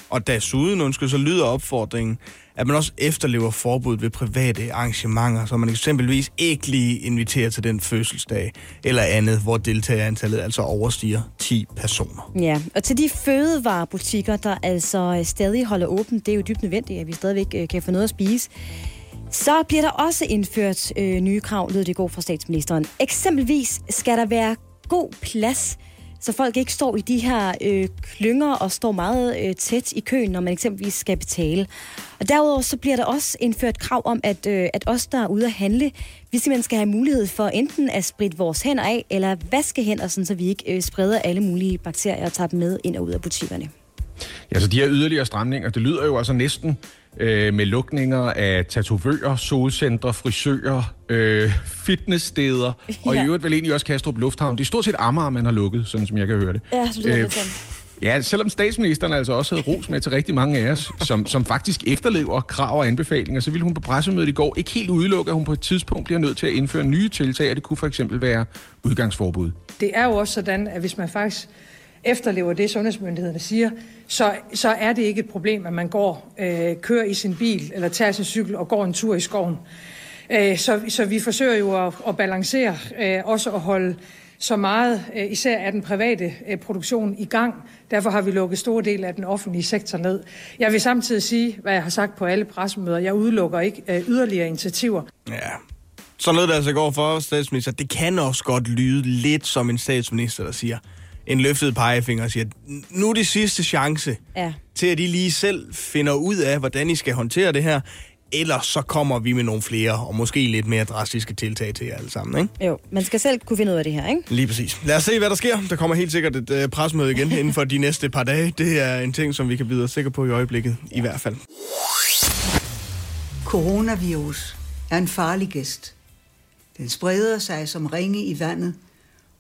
og desuden, undskyld, så lyder opfordringen, at man også efterlever forbud ved private arrangementer, så man eksempelvis ikke lige inviterer til den fødselsdag eller andet, hvor deltagerantallet altså overstiger 10 personer. Ja, og til de fødevarebutikker, der altså øh, stadig holder åbent, det er jo dybt nødvendigt, at vi stadigvæk øh, kan få noget at spise. Så bliver der også indført øh, nye krav, lød det går fra statsministeren. Eksempelvis skal der være god plads så folk ikke står i de her øh, klynger og står meget øh, tæt i køen, når man eksempelvis skal betale. Og derudover så bliver der også indført krav om, at, øh, at os, der er ude at handle, vi simpelthen skal have mulighed for enten at spritte vores hænder af, eller vaske hænder, sådan, så vi ikke øh, spreder alle mulige bakterier og tager dem med ind og ud af butikkerne. Ja, så de her yderligere stramninger, det lyder jo altså næsten øh, med lukninger af tatovører, solcentre, frisører, øh, fitnesssteder, ja. og i øvrigt vel egentlig også Kastrup Lufthavn. Det er stort set Amager, man har lukket, sådan som jeg kan høre det. Ja, så det øh, Ja, selvom statsministeren altså også havde ros med til rigtig mange af os, som, som faktisk efterlever krav og anbefalinger, så ville hun på pressemødet i går ikke helt udelukke, at hun på et tidspunkt bliver nødt til at indføre nye tiltag, og det kunne for eksempel være udgangsforbud. Det er jo også sådan, at hvis man faktisk efterlever det, sundhedsmyndighederne siger, så, så er det ikke et problem, at man går, øh, kører i sin bil eller tager sin cykel og går en tur i skoven. Øh, så, så vi forsøger jo at, at balancere, øh, også at holde så meget, øh, især af den private øh, produktion, i gang. Derfor har vi lukket store del af den offentlige sektor ned. Jeg vil samtidig sige, hvad jeg har sagt på alle pressemøder, jeg udelukker ikke øh, yderligere initiativer. Ja, så lød det altså går for statsminister. Det kan også godt lyde lidt som en statsminister, der siger, en løftet pegefinger og siger, nu er det sidste chance ja. til, at I lige selv finder ud af, hvordan I skal håndtere det her. Ellers så kommer vi med nogle flere, og måske lidt mere drastiske tiltag til jer alle sammen, ikke? Jo, man skal selv kunne finde ud af det her, ikke? Lige præcis. Lad os se, hvad der sker. Der kommer helt sikkert et uh, presmøde igen inden for de næste par dage. Det er en ting, som vi kan byde os sikre på i øjeblikket, ja. i hvert fald. Coronavirus er en farlig gæst. Den spreder sig som ringe i vandet,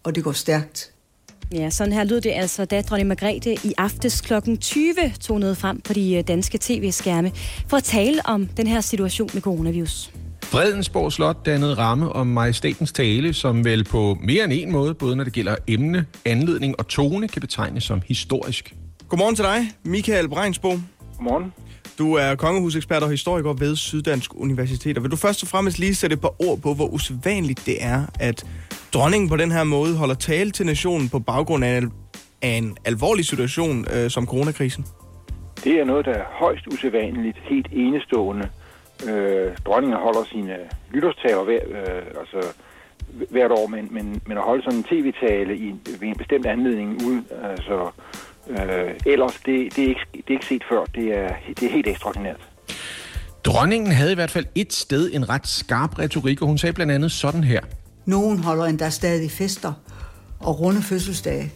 og det går stærkt. Ja, sådan her lød det altså, da dronning Margrethe i aftes kl. 20 tog noget frem på de øh, danske tv-skærme for at tale om den her situation med coronavirus. Fredensborg Slot dannede ramme om majestatens tale, som vel på mere end en måde, både når det gælder emne, anledning og tone, kan betegnes som historisk. Godmorgen til dig, Michael Breinsbo. Godmorgen. Du er kongehusekspert og historiker ved Syddansk Universitet. Og vil du først og fremmest lige sætte et par ord på, hvor usædvanligt det er, at dronningen på den her måde holder tale til nationen på baggrund af en, af en alvorlig situation øh, som coronakrisen? Det er noget, der er højst usædvanligt, helt enestående. Øh, dronningen holder sine lytterstaver hver, øh, altså hvert år, men, men, men at holde sådan en tv-tale i, ved en bestemt anledning uden, altså Øh, ellers, det, det, er ikke, det er ikke set før. Det er, det er helt ekstraordinært. Dronningen havde i hvert fald et sted en ret skarp retorik, og hun sagde blandt andet sådan her. Nogen holder endda stadig fester og runde fødselsdage.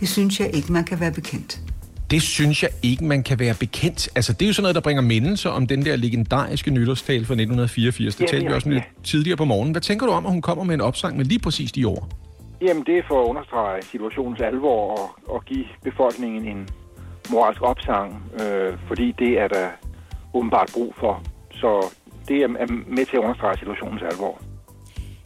Det synes jeg ikke, man kan være bekendt. Det synes jeg ikke, man kan være bekendt. Altså, det er jo sådan noget, der bringer mindelser om den der legendariske nytårstal fra 1984. Det ja, talte vi også lidt tidligere på morgen. Hvad tænker du om, at hun kommer med en opsang med lige præcis de ord? Jamen, det er for at understrege situationens alvor og, og give befolkningen en moralsk opsang, øh, fordi det er der åbenbart brug for. Så det er med til at understrege situationens alvor.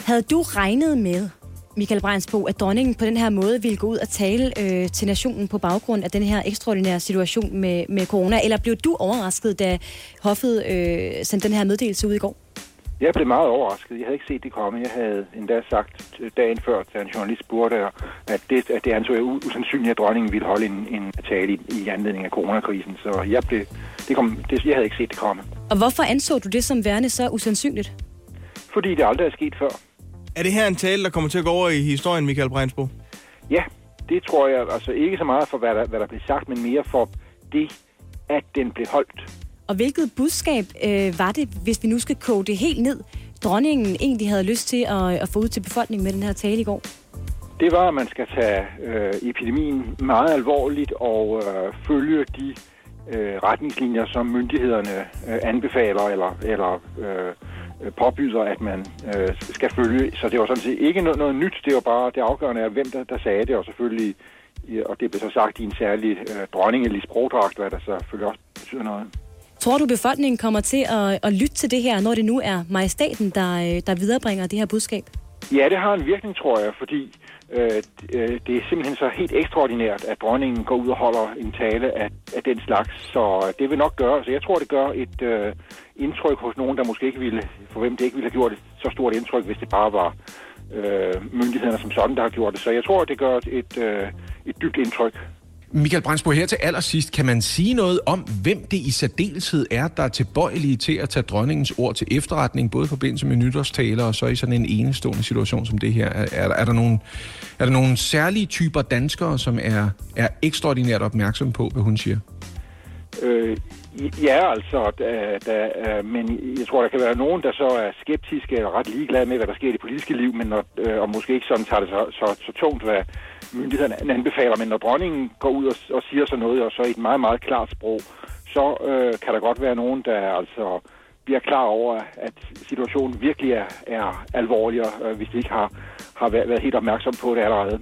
Havde du regnet med, Michael Brejnsbo, at dronningen på den her måde ville gå ud og tale øh, til nationen på baggrund af den her ekstraordinære situation med, med corona, eller blev du overrasket, da hoffet øh, sendte den her meddelelse ud i går? Jeg blev meget overrasket. Jeg havde ikke set det komme. Jeg havde endda sagt dagen før, da en journalist spurgte, at det, at det anså jeg usandsynligt, at dronningen ville holde en, en tale i, i anledning af coronakrisen. Så jeg, blev, det kom, det, jeg havde ikke set det komme. Og hvorfor anså du det som værende så usandsynligt? Fordi det aldrig er sket før. Er det her en tale, der kommer til at gå over i historien, Michael Breinsbo? Ja, det tror jeg. Altså ikke så meget for, hvad der, hvad der blev sagt, men mere for det, at den blev holdt. Og hvilket budskab øh, var det, hvis vi nu skal koge det helt ned, dronningen egentlig havde lyst til at, at få ud til befolkningen med den her tale i går? Det var, at man skal tage øh, epidemien meget alvorligt og øh, følge de øh, retningslinjer, som myndighederne øh, anbefaler eller, eller øh, påbyder, at man øh, skal følge. Så det var sådan set ikke noget, noget nyt. Det var bare det afgørende af, hvem der, der sagde det, og selvfølgelig og det blev så sagt i en særlig øh, dronningelige sprogdragt, hvad der selvfølgelig også betyder noget. Tror du, befolkningen kommer til at, at lytte til det her, når det nu er majestaten, der, øh, der viderebringer det her budskab? Ja, det har en virkning, tror jeg, fordi Øh, øh, det er simpelthen så helt ekstraordinært, at dronningen går ud og holder en tale af, af den slags. Så det vil nok gøre, så jeg tror, det gør et øh, indtryk hos nogen, der måske ikke ville, for hvem det ikke ville have gjort et så stort indtryk, hvis det bare var øh, myndighederne som sådan, der har gjort det. Så jeg tror, det gør et, øh, et dybt indtryk. Michael Brandsbo, her til allersidst, kan man sige noget om, hvem det i særdeleshed er, der er tilbøjelige til at tage dronningens ord til efterretning, både i forbindelse med nytårstaler og så i sådan en enestående situation som det her? Er, er, er, der, nogle, er der nogle særlige typer danskere, som er, er ekstraordinært opmærksom på, hvad hun siger? Øh, ja, altså, da, da, øh, men jeg tror, der kan være nogen, der så er skeptiske og ret ligeglade med, hvad der sker i det politiske liv, men når, øh, og måske ikke sådan tager det så, så, så tungt, hvad myndighederne anbefaler. Men når dronningen går ud og, og siger sådan noget, og så i et meget, meget klart sprog, så øh, kan der godt være nogen, der altså bliver klar over, at situationen virkelig er, er alvorlig, øh, hvis de ikke har, har været, været helt opmærksom på det allerede.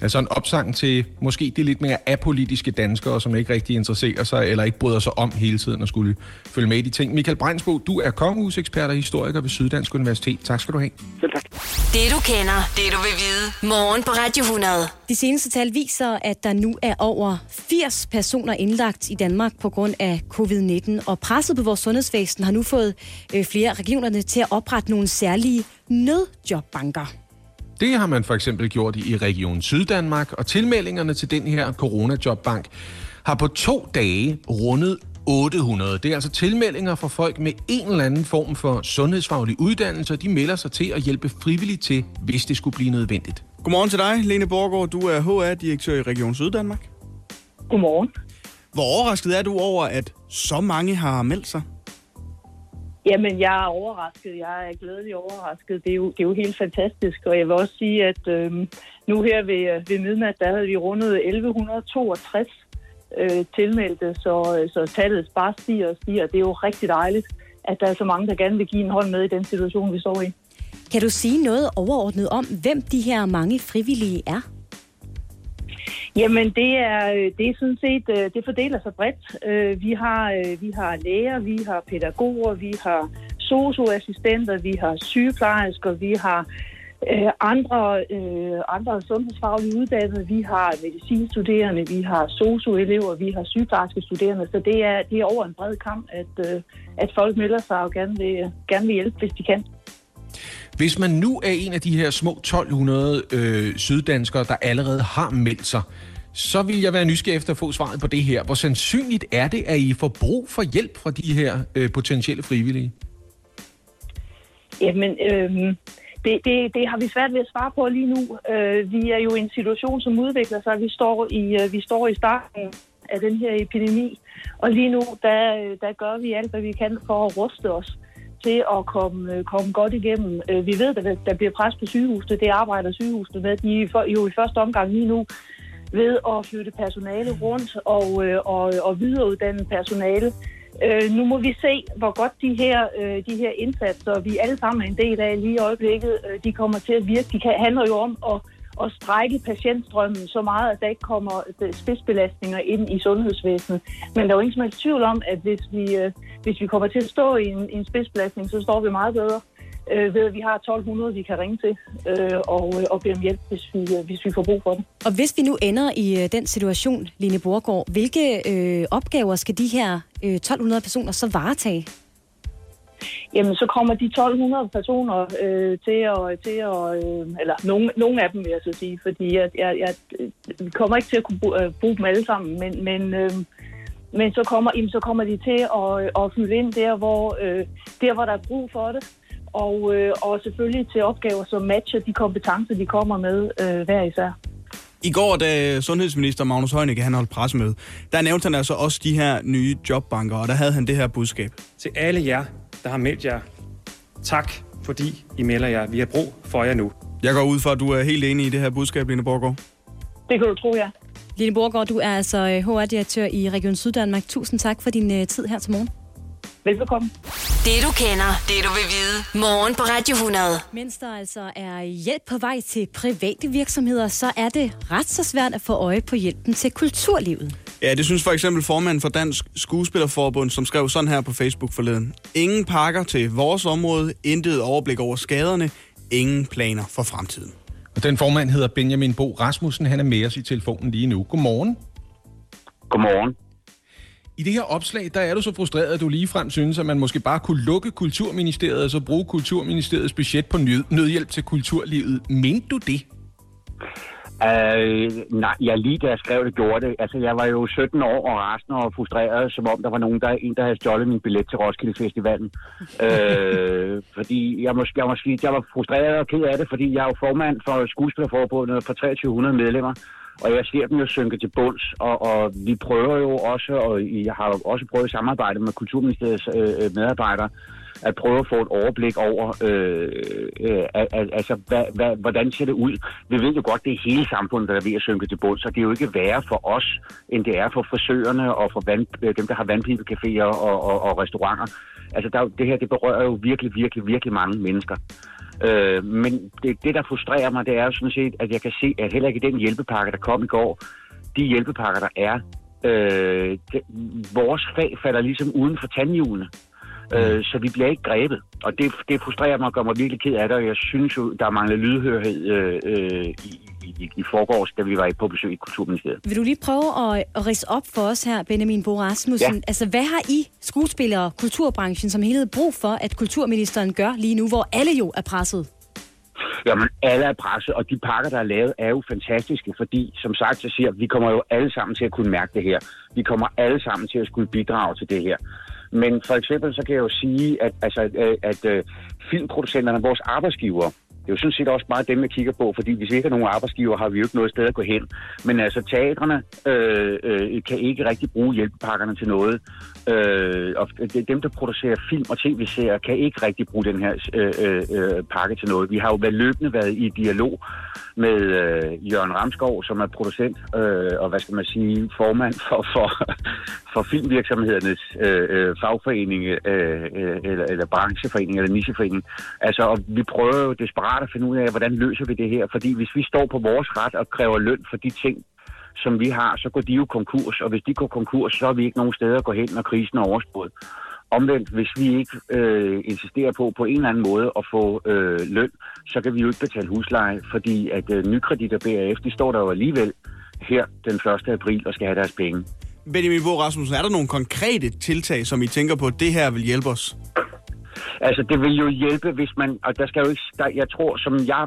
Altså en opsang til måske de lidt mere apolitiske danskere, som ikke rigtig interesserer sig eller ikke bryder sig om hele tiden at skulle følge med i de ting. Michael Brejnsbo, du er kongehusekspert og historiker ved Syddansk Universitet. Tak skal du have. Selv tak. Det du kender, det du vil vide. Morgen på Radio 100. De seneste tal viser, at der nu er over 80 personer indlagt i Danmark på grund af covid-19, og presset på vores sundhedsvæsen har nu fået øh, flere af regionerne til at oprette nogle særlige nødjobbanker. Det har man for eksempel gjort i Region Syddanmark, og tilmeldingerne til den her coronajobbank har på to dage rundet 800. Det er altså tilmeldinger fra folk med en eller anden form for sundhedsfaglig uddannelse, og de melder sig til at hjælpe frivilligt til, hvis det skulle blive nødvendigt. Godmorgen til dig, Lene Borgård. Du er HR-direktør i Region Syddanmark. Godmorgen. Hvor overrasket er du over, at så mange har meldt sig? Jamen, jeg er overrasket. Jeg er glædelig overrasket. Det er jo, det er jo helt fantastisk. Og jeg vil også sige, at øh, nu her ved, øh, ved midnat, der havde vi rundet 1162 øh, tilmeldte, så, øh, så tallet bare stiger og stiger. Det er jo rigtig dejligt, at der er så mange, der gerne vil give en hånd med i den situation, vi står i. Kan du sige noget overordnet om, hvem de her mange frivillige er? Jamen, det er, øh, det er sådan set, øh, det fordeler sig bredt. Øh, vi har, vi har læger, vi har pædagoger, vi har socioassistenter, vi har sygeplejersker, vi har øh, andre, øh, andre sundhedsfaglige uddannede, vi har medicinstuderende, vi har socioelever, vi har sygeplejerske studerende, så det er, det er over en bred kamp, at, øh, at folk melder sig og gerne vil, gerne vil hjælpe, hvis de kan. Hvis man nu er en af de her små 1200 øh, syddanskere, der allerede har meldt sig, så vil jeg være nysgerrig efter at få svaret på det her. Hvor sandsynligt er det, at I får brug for hjælp fra de her øh, potentielle frivillige? Jamen, øh, det, det, det har vi svært ved at svare på lige nu. Øh, vi er jo i en situation, som udvikler sig. Vi står i, øh, vi står i starten af den her epidemi, og lige nu, der, øh, der gør vi alt, hvad vi kan for at ruste os til at komme, øh, komme godt igennem. Øh, vi ved, at der bliver pres på sygehusene. Det arbejder sygehusene med. De er jo i første omgang lige nu ved at flytte personale rundt og, øh, og, og videreuddanne personale. Øh, nu må vi se, hvor godt de her, øh, de her indsatser, vi alle sammen er en del af lige i øjeblikket, øh, de kommer til at virke. De kan, handler jo om at, at strække patientstrømmen så meget, at der ikke kommer øh, spidsbelastninger ind i sundhedsvæsenet. Men der er jo ingen som helst tvivl om, at hvis vi, øh, hvis vi kommer til at stå i en, en spidsbelastning, så står vi meget bedre øh, ved, at vi har 1200, vi kan ringe til øh, og, øh, og bede om hjælp, hvis vi, øh, hvis vi får brug for det. Og hvis vi nu ender i den situation, Line Borgård, hvilke øh, opgaver skal de her øh, 1200 personer så varetage? Jamen, så kommer de 1200 personer øh, til at, til at øh, eller nogle, nogle af dem vil jeg så sige, fordi jeg, jeg, jeg vi kommer ikke til at kunne bruge, øh, bruge dem alle sammen, men, men, øh, men så, kommer, jamen, så kommer de til at, at fylde ind der hvor, øh, der, hvor der er brug for det, og, øh, og selvfølgelig til opgaver, som matcher de kompetencer, de kommer med øh, hver især. I går, da sundhedsminister Magnus Heunicke han holdt pressemøde, der nævnte han altså også de her nye jobbanker, og der havde han det her budskab. Til alle jer, der har meldt jer, tak fordi I melder jer. Vi har brug for jer nu. Jeg går ud fra, at du er helt enig i det her budskab, Line Borgård. Det kan du tro, ja. Line Borgård, du er altså HR-direktør i Region Syddanmark. Tusind tak for din uh, tid her til morgen. Velbekomme. Det du kender, det du vil vide. Morgen på Radio 100. Mens der altså er hjælp på vej til private virksomheder, så er det ret så svært at få øje på hjælpen til kulturlivet. Ja, det synes for eksempel formanden for Dansk Skuespillerforbund, som skrev sådan her på Facebook forleden. Ingen pakker til vores område, intet overblik over skaderne, ingen planer for fremtiden. Og den formand hedder Benjamin Bo Rasmussen. Han er med os i telefonen lige nu. Godmorgen. Godmorgen. I det her opslag, der er du så frustreret, at du ligefrem synes, at man måske bare kunne lukke Kulturministeriet og så bruge Kulturministeriets budget på nødhjælp til kulturlivet. Mente du det? Uh, nej, jeg lige da jeg skrev det, gjorde det. Altså, jeg var jo 17 år og resten og frustreret, som om der var nogen, der, en, der havde stjålet min billet til Roskilde Festivalen. uh, fordi jeg, måske, jeg, måske, jeg var frustreret og ked af det, fordi jeg er jo formand for Skuespillerforbundet for 2300 medlemmer. Og jeg ser dem jo synke til bunds, og, og vi prøver jo også, og jeg har jo også prøvet at samarbejde med Kulturministeriets øh, medarbejdere, at prøve at få et overblik over, øh, øh, altså, hvad, hvad, hvordan ser det ud? Vi ved jo godt, det er hele samfundet, der er ved at synke til bund, så det er jo ikke værre for os, end det er for frisørerne og for vand, øh, dem, der har vandpibecaféer og, og, og restauranter. Altså, der, det her, det berører jo virkelig, virkelig, virkelig mange mennesker. Øh, men det, det, der frustrerer mig, det er jo sådan set, at jeg kan se, at heller ikke den hjælpepakke, der kom i går, de hjælpepakker, der er, øh, det, vores fag falder ligesom uden for tandhjulene. Øh, så vi bliver ikke grebet. Og det, det frustrerer mig og gør mig virkelig ked af det, og jeg synes jo, der mangler lydhørhed øh, øh, i, i, i forgårs, da vi var på besøg i Kulturministeriet. Vil du lige prøve at, at rise op for os her, Benjamin Bo Rasmussen? Ja. Altså, hvad har I skuespillere kulturbranchen som helhed brug for, at kulturministeren gør lige nu, hvor alle jo er presset? Jamen, alle er presset, og de pakker, der er lavet, er jo fantastiske, fordi, som sagt, så siger vi kommer jo alle sammen til at kunne mærke det her. Vi kommer alle sammen til at skulle bidrage til det her. Men for eksempel så kan jeg jo sige, at, altså, at, at, at filmproducenterne, vores arbejdsgiver, det er jo sådan set også meget dem, jeg kigger på, fordi hvis vi ikke har nogen arbejdsgiver, har vi jo ikke noget sted at gå hen. Men altså, teatrene øh, øh, kan ikke rigtig bruge hjælpepakkerne til noget. Øh, og dem, der producerer film og tv-serier, kan ikke rigtig bruge den her øh, øh, øh, pakke til noget. Vi har jo været løbende været i dialog med øh, Jørgen Ramskov, som er producent øh, og, hvad skal man sige, formand for, for, for filmvirksomhedernes øh, øh, fagforening, øh, øh, eller, eller brancheforening, eller nicheforening. Altså, og vi prøver jo desperat at finde ud af, hvordan løser vi det her, fordi hvis vi står på vores ret og kræver løn for de ting, som vi har, så går de jo konkurs, og hvis de går konkurs, så har vi ikke nogen steder at gå hen, når krisen er overstået. Omvendt, hvis vi ikke øh, insisterer på på en eller anden måde at få øh, løn, så kan vi jo ikke betale husleje, fordi at øh, nykredit og de står der jo alligevel her den 1. april og skal have deres penge. Benjamin Bo Rasmussen, er der nogle konkrete tiltag, som I tænker på, at det her vil hjælpe os? Altså, det vil jo hjælpe, hvis man... Og der skal jo ikke... Der, jeg tror, som jeg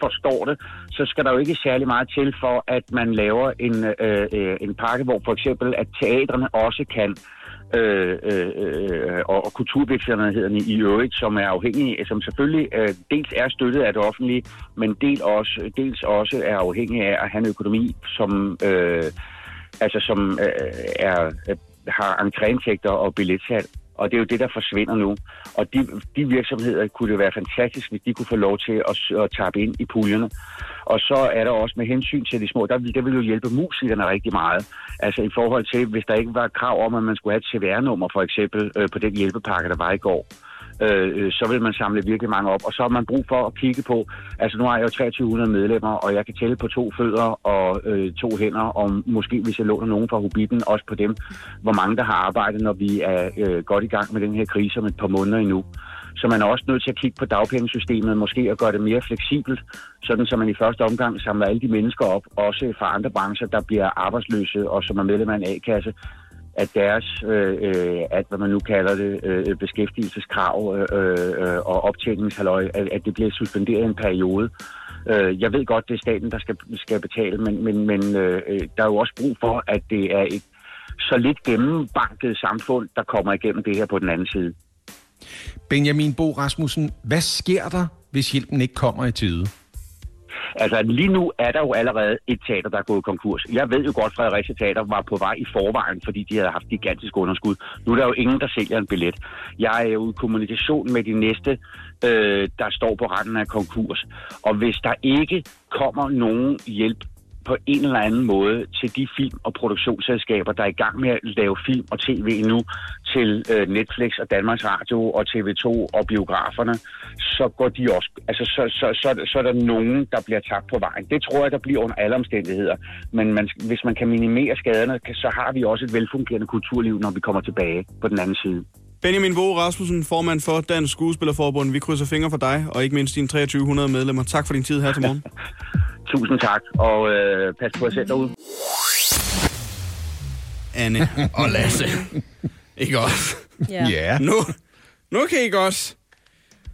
forstår det, så skal der jo ikke særlig meget til for, at man laver en, øh, øh, en pakke, hvor for eksempel, at teatrene også kan øh, øh, øh og, og kulturvirksomhederne i øvrigt, som er afhængige, som selvfølgelig øh, dels er støttet af det offentlige, men del også, dels også er afhængige af at have en økonomi, som, øh, altså, som øh, er, øh, har entréindtægter og billetsal. Og det er jo det, der forsvinder nu. Og de, de virksomheder kunne det være fantastisk, hvis de kunne få lov til at, at tappe ind i puljerne. Og så er der også med hensyn til de små, der, der vil jo hjælpe musikerne rigtig meget. Altså i forhold til, hvis der ikke var krav om, at man skulle have et CVR-nummer for eksempel øh, på den hjælpepakke, der var i går øh, Øh, øh, så vil man samle virkelig mange op. Og så har man brug for at kigge på, altså nu har jeg jo 2300 medlemmer, og jeg kan tælle på to fødder og øh, to hænder, og måske hvis jeg låner nogen fra Hobbiten, også på dem, hvor mange der har arbejdet, når vi er øh, godt i gang med den her krise om et par måneder endnu. Så man er også nødt til at kigge på dagpengesystemet, måske at gøre det mere fleksibelt, sådan så man i første omgang samler alle de mennesker op, også fra andre brancher, der bliver arbejdsløse og som er medlem af en A-kasse, at deres, øh, øh, at hvad man nu kalder det, øh, beskæftigelseskrav øh, øh og optjeningshaløj, at, at det bliver suspenderet en periode. Øh, jeg ved godt, det er staten, der skal, skal betale, men, men, men øh, øh, der er jo også brug for, at det er et så lidt gennembanket samfund, der kommer igennem det her på den anden side. Benjamin Bo Rasmussen, hvad sker der, hvis hjælpen ikke kommer i tide? Altså lige nu er der jo allerede et teater, der er gået konkurs. Jeg ved jo godt, at Fredericia Teater var på vej i forvejen, fordi de havde haft gigantisk underskud. Nu er der jo ingen, der sælger en billet. Jeg er jo i kommunikation med de næste, øh, der står på randen af konkurs. Og hvis der ikke kommer nogen hjælp på en eller anden måde til de film- og produktionsselskaber, der er i gang med at lave film og tv nu til øh, Netflix og Danmarks Radio og TV2 og biograferne, så går de også, altså så, så, så, så er der nogen, der bliver tabt på vejen. Det tror jeg, der bliver under alle omstændigheder. Men man, hvis man kan minimere skaderne, så har vi også et velfungerende kulturliv, når vi kommer tilbage på den anden side. Benjamin Våge Rasmussen, formand for Dansk Skuespillerforbund. Vi krydser fingre for dig, og ikke mindst dine 2300 medlemmer. Tak for din tid her til morgen. Tusind tak, og øh, pas på jer selv derude. Anne og Lasse. Ikke også? Ja. Ja. Nu, nu kan I godt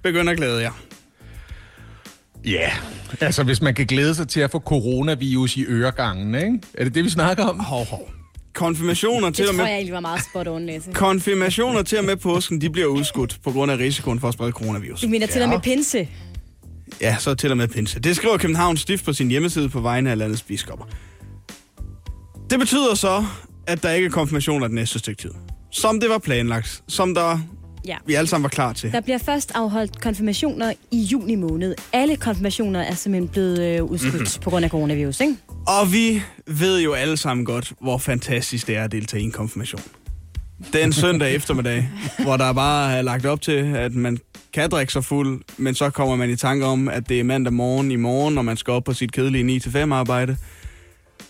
begynde at glæde jer. Ja, altså hvis man kan glæde sig til at få coronavirus i øregangen, ikke? Er det det, vi snakker om? Hov, hov. Konfirmationer til Det og tror med jeg egentlig var meget spot on, Lasse. Konfirmationer til og med påsken, de bliver udskudt på grund af risikoen for at sprede coronavirus. Du mener til og med pinse? Ja, så til og med pinse. Det skriver Københavns Stift på sin hjemmeside på vegne af landets biskopper. Det betyder så, at der ikke er konfirmationer den næste stykke tid. Som det var planlagt. Som der Ja. vi alle sammen var klar til. Der bliver først afholdt konfirmationer i juni måned. Alle konfirmationer er simpelthen blevet øh, udskudt Mhm. mm-hmm. på grund af coronavirus, ikke? Og vi ved jo alle sammen godt, hvor fantastisk det er at deltage i en konfirmation. Den søndag eftermiddag, hvor der bare er lagt op til, at man kan drikke sig fuld, men så kommer man i tanke om, at det er mandag morgen i morgen, når man skal op på sit kedelige 9-5 arbejde.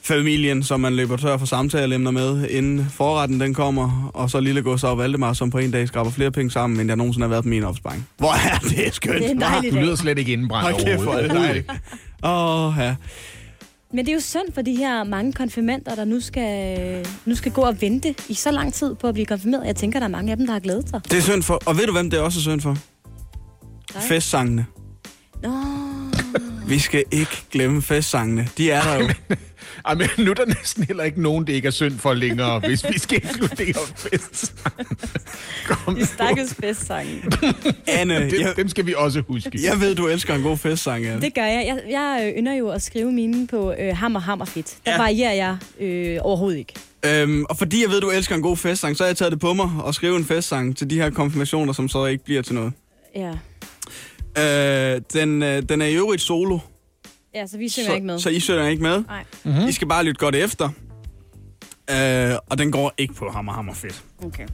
Familien, som man løber tør for samtaleemner med, inden forretten den kommer, og så lille Gustav Valdemar, som på en dag skraber flere penge sammen, end jeg nogensinde har været på min opsparing. Hvor er det skønt, Det er en dejlig Du dag. lyder slet ikke indenbrændt Hold kæft, hvor er det dejligt. Åh, oh, ja. Men det er jo synd for de her mange konfirmander, der nu skal, nu skal gå og vente i så lang tid på at blive konfirmeret. Jeg tænker, der er mange af dem, der har glædet sig. Det er synd for. Og ved du, hvem det er også er synd for? Nej. Festsangene. Nå, Vi skal ikke glemme festsangene. De er der jo. Ej, men nu er der næsten heller ikke nogen, det ikke er synd for længere, hvis vi skal inkludere fest. de stakkels festsange. Anne, Dem, jeg, dem skal vi også huske. jeg ved, du elsker en god festsang, Anne. Det gør jeg. Jeg, jeg øh, ynder jo at skrive mine på øh, hammer, hammer fedt. Der Ja. varierer jeg øh, overhovedet ikke. Øhm, og fordi jeg ved, du elsker en god festsang, så har jeg taget det på mig og skrive en festsang til de her konfirmationer, som så ikke bliver til noget. Ja. Øh, den, øh, den er i øvrigt solo, Ja, så vi synger så, ikke med. så I synger ikke med. Nej. Mm-hmm. I skal bare lytte godt efter. Øh, og den går ikke på hammer, hammer fedt. Okay.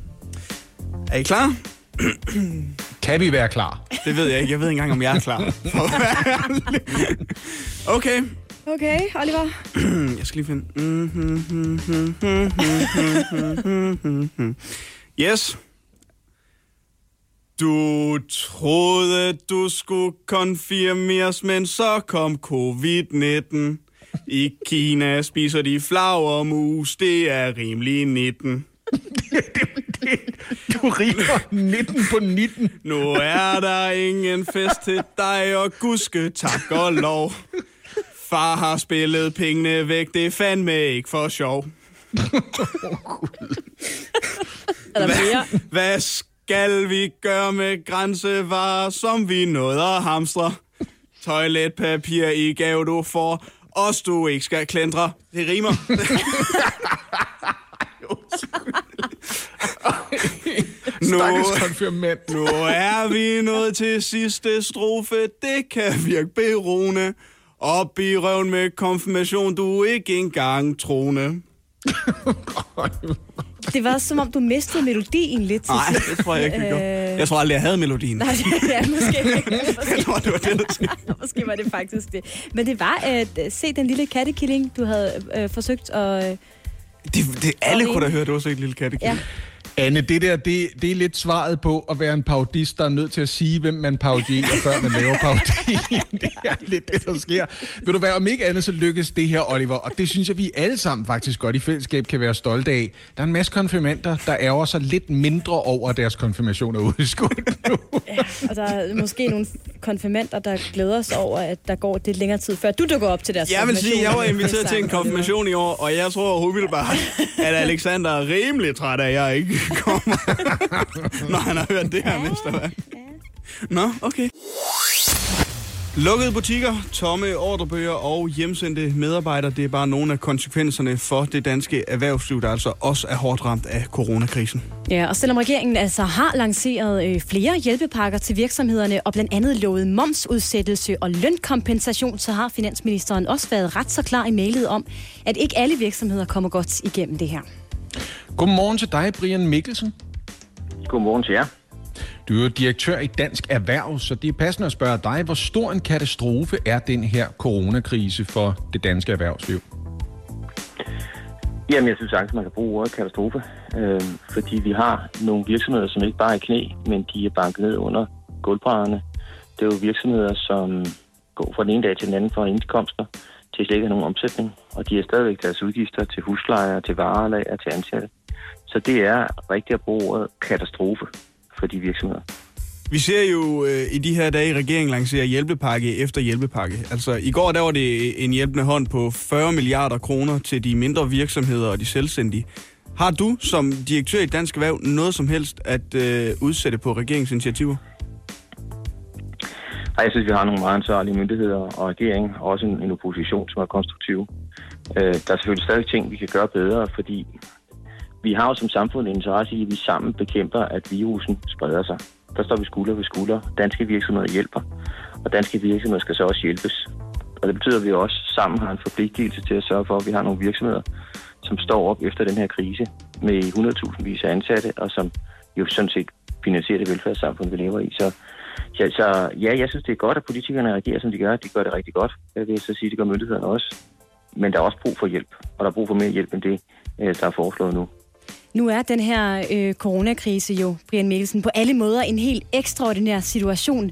Er I klar? Kan vi være klar? Det ved jeg ikke. Jeg ved ikke engang, om jeg er klar. Okay. Okay, Oliver. Jeg skal lige finde... Yes. Du troede, du skulle konfirmeres, men så kom covid-19. I Kina spiser de flagermus, det er rimelig 19. Du rimer 19 på 19. Nu er der ingen fest til dig, og gudske tak og lov. Far har spillet pengene væk, det er fandme ikke for sjov. Er der mere? Hvad skal vi gøre med grænsevarer, som vi nåede at hamstre? Toiletpapir i gave, du får. Os du ikke skal klændre. Det rimer. nu, nu er vi nået til sidste strofe. Det kan virke beroende. Op i røven med konfirmation, du er ikke engang troende. Det var som om, du mistede melodien lidt til Nej, det tror jeg ikke, gjorde. Øh, Jeg tror aldrig, jeg havde melodien. Nej, ja, måske. Jeg tror, det var det, der. Måske var det faktisk det. Men det var at se den lille kattekilling, du havde øh, forsøgt at... Øh, Det, det, alle kunne da en- høre, det var så ikke lille kattekilling. ja. Anne, det der, det, det er lidt svaret på at være en parodist, der er nødt til at sige, hvem man parodierer, før man laver parodien. Det er lidt det, der sker. Vil du være, om ikke andet, så lykkes det her, Oliver. Og det synes jeg, vi alle sammen faktisk godt i fællesskab kan være stolte af. Der er en masse konfirmander, der ærger sig lidt mindre over, at deres konfirmation er udskudt nu. og der er måske nogle konfirmander, der glæder sig over, at der går lidt længere tid, før du dukker op til deres Jeg vil sige, jeg var inviteret til en konfirmation i år, og jeg tror umiddelbart, at Alexander er rimelig træt af, at jeg ikke kommer, når han har hørt det her mesterværk. Nå, okay. Lukkede butikker, tomme ordrebøger og hjemsendte medarbejdere, det er bare nogle af konsekvenserne for det danske erhvervsliv, der altså også er hårdt ramt af coronakrisen. Ja, og selvom regeringen altså har lanceret øh, flere hjælpepakker til virksomhederne og blandt andet lovet momsudsættelse og lønkompensation, så har finansministeren også været ret så klar i mailet om, at ikke alle virksomheder kommer godt igennem det her. Godmorgen til dig, Brian Mikkelsen. Godmorgen til jer. Du er direktør i Dansk Erhverv, så det er passende at spørge dig, hvor stor en katastrofe er den her coronakrise for det danske erhvervsliv? Jamen, jeg synes sagtens, man kan bruge ordet katastrofe, øh, fordi vi har nogle virksomheder, som ikke bare er i knæ, men de er banket ned under gulvbrædderne. Det er jo virksomheder, som går fra den ene dag til den anden for indkomster til slet ikke nogen omsætning, og de har stadigvæk deres udgifter til huslejer, til varelager, til ansatte. Så det er rigtigt at bruge ordet katastrofe for de virksomheder. Vi ser jo øh, i de her dage, regeringen lancerer hjælpepakke efter hjælpepakke. Altså i går der var det en hjælpende hånd på 40 milliarder kroner til de mindre virksomheder og de selvstændige. Har du som direktør i Dansk Erhverv noget som helst at øh, udsætte på regeringsinitiativer? Nej, jeg synes, vi har nogle meget ansvarlige myndigheder og regering, og også en, en opposition, som er konstruktiv. Øh, der er selvfølgelig stadig ting, vi kan gøre bedre, fordi vi har jo som samfund en interesse i, at vi sammen bekæmper, at virusen spreder sig. Der står vi skulder ved skulder. Danske virksomheder hjælper, og danske virksomheder skal så også hjælpes. Og det betyder, at vi også sammen har en forpligtelse til at sørge for, at vi har nogle virksomheder, som står op efter den her krise med 100.000 vis af ansatte, og som jo sådan set finansierer det velfærdssamfund, vi lever i. Så, så, så ja, jeg synes, det er godt, at politikerne reagerer, som de gør. De gør det rigtig godt. Jeg vil så sige, det gør myndighederne også. Men der er også brug for hjælp, og der er brug for mere hjælp end det, øh, der er foreslået nu. Nu er den her øh, coronakrise jo, Brian Mikkelsen, på alle måder en helt ekstraordinær situation.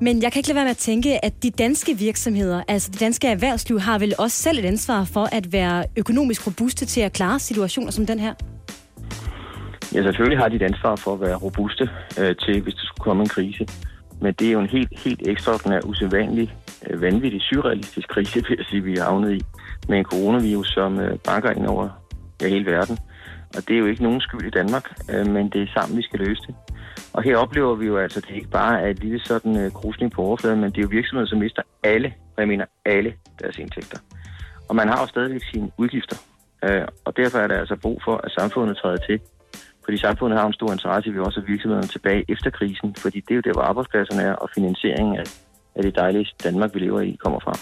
Men jeg kan ikke lade være med at tænke, at de danske virksomheder, altså det danske erhvervsliv, har vel også selv et ansvar for at være økonomisk robuste til at klare situationer som den her? Ja, selvfølgelig har de et ansvar for at være robuste øh, til, hvis der skulle komme en krise. Men det er jo en helt, helt ekstraordinær, usædvanlig, øh, vanvittig, surrealistisk krise, vil jeg sige, vi er havnet i. Med en coronavirus, som øh, banker ind over ja, hele verden. Og det er jo ikke nogen skyld i Danmark, øh, men det er sammen, vi skal løse det. Og her oplever vi jo altså, at det ikke bare er et lille sådan øh, krusning på overfladen, men det er jo virksomheder, som mister alle, og jeg mener alle deres indtægter. Og man har jo stadigvæk sine udgifter. Øh, og derfor er der altså brug for, at samfundet træder til. Fordi samfundet har en stor interesse i, at vi også har virksomhederne tilbage efter krisen. Fordi det er jo der, hvor arbejdspladserne er, og finansieringen af, af det dejlige Danmark, vi lever i, kommer fra.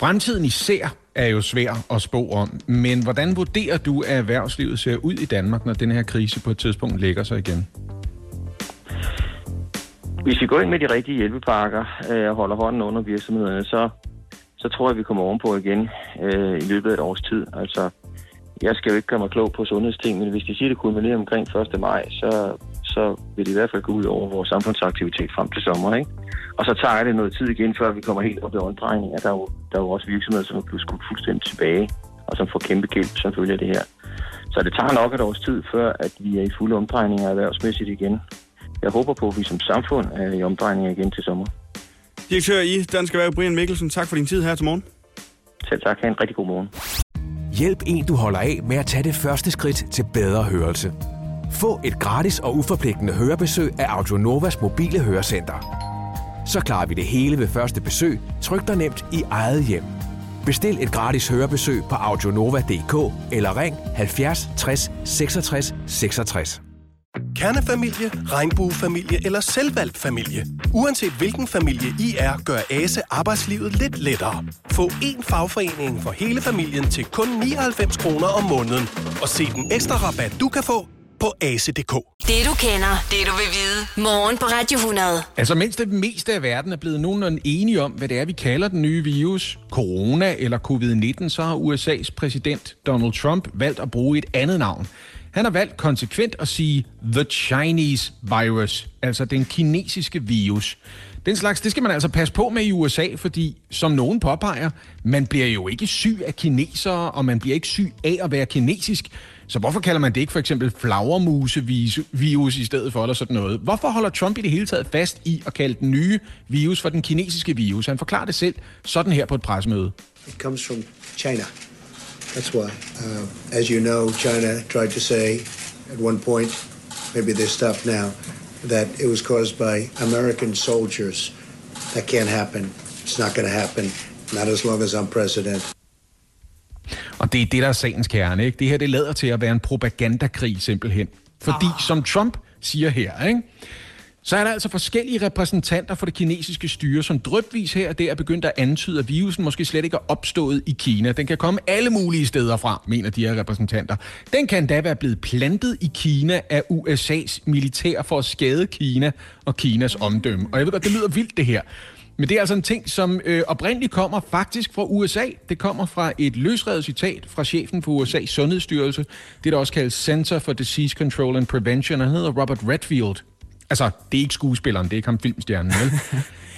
Fremtiden især er jo svær at spå om, men hvordan vurderer du, at erhvervslivet ser ud i Danmark, når den her krise på et tidspunkt lægger sig igen? Hvis vi går ind med de rigtige hjælpepakker øh, og holder hånden under virksomhederne, så, så tror jeg, vi kommer ovenpå igen øh, i løbet af et års tid. Altså, jeg skal jo ikke gøre mig klog på sundhedsting, men hvis de siger, det kulminerer omkring 1. maj, så, så vil det i hvert fald gå ud over vores samfundsaktivitet frem til sommer. Ikke? Og så tager det noget tid igen, før vi kommer helt op i omdrejninger. Der er jo, der er jo også virksomheder, som er blevet skudt fuldstændig tilbage, og som får kæmpe gæld som følge af det her. Så det tager nok et års tid, før at vi er i fulde omdrejninger erhvervsmæssigt igen. Jeg håber på, at vi som samfund er i omdrejninger igen til sommer. Direktør i Dansk Erhverv, Brian Mikkelsen, tak for din tid her til morgen. Selv tak. Ha' en rigtig god morgen. Hjælp en, du holder af med at tage det første skridt til bedre hørelse. Få et gratis og uforpligtende hørebesøg af Audionovas mobile hørecenter. Så klarer vi det hele ved første besøg, tryk dig nemt i eget hjem. Bestil et gratis hørebesøg på audionova.dk eller ring 70 60 66 66. Kernefamilie, regnbuefamilie eller selvvalgt familie. Uanset hvilken familie I er, gør ASE arbejdslivet lidt lettere. Få én fagforening for hele familien til kun 99 kroner om måneden. Og se den ekstra rabat, du kan få på ase.dk. Det du kender, det du vil vide. Morgen på Radio 100. Altså, mens det meste af verden er blevet nogenlunde enige om, hvad det er, vi kalder den nye virus, corona eller covid-19, så har USA's præsident Donald Trump valgt at bruge et andet navn. Han har valgt konsekvent at sige The Chinese Virus, altså den kinesiske virus. Den slags, det skal man altså passe på med i USA, fordi som nogen påpeger, man bliver jo ikke syg af kinesere, og man bliver ikke syg af at være kinesisk. Så hvorfor kalder man det ikke for eksempel flagermusevirus i stedet for, eller sådan noget? Hvorfor holder Trump i det hele taget fast i at kalde den nye virus for den kinesiske virus? Han forklarer det selv sådan her på et pressemøde. It comes from China. That's why. Uh, as you know, China tried to say at one point, maybe they stopped now, that it was caused by American soldiers. That can't happen. It's not going to happen. Not as long as I'm president. Og det er det, der er sagens kerne. Ikke? Det her det lader til at være en propagandakrig simpelthen. Fordi, oh. som Trump siger her, ikke? så er der altså forskellige repræsentanter for det kinesiske styre, som drøbvis her og der er begyndt at antyde, at virusen måske slet ikke er opstået i Kina. Den kan komme alle mulige steder fra, mener de her repræsentanter. Den kan da være blevet plantet i Kina af USA's militær for at skade Kina og Kinas omdømme. Og jeg ved godt, det lyder vildt det her. Men det er altså en ting, som øh, oprindeligt kommer faktisk fra USA. Det kommer fra et løsredet citat fra chefen for USA's sundhedsstyrelse. Det der også kaldes Center for Disease Control and Prevention. Han hedder Robert Redfield. Altså, det er ikke skuespilleren, det er ikke ham filmstjernen, vel?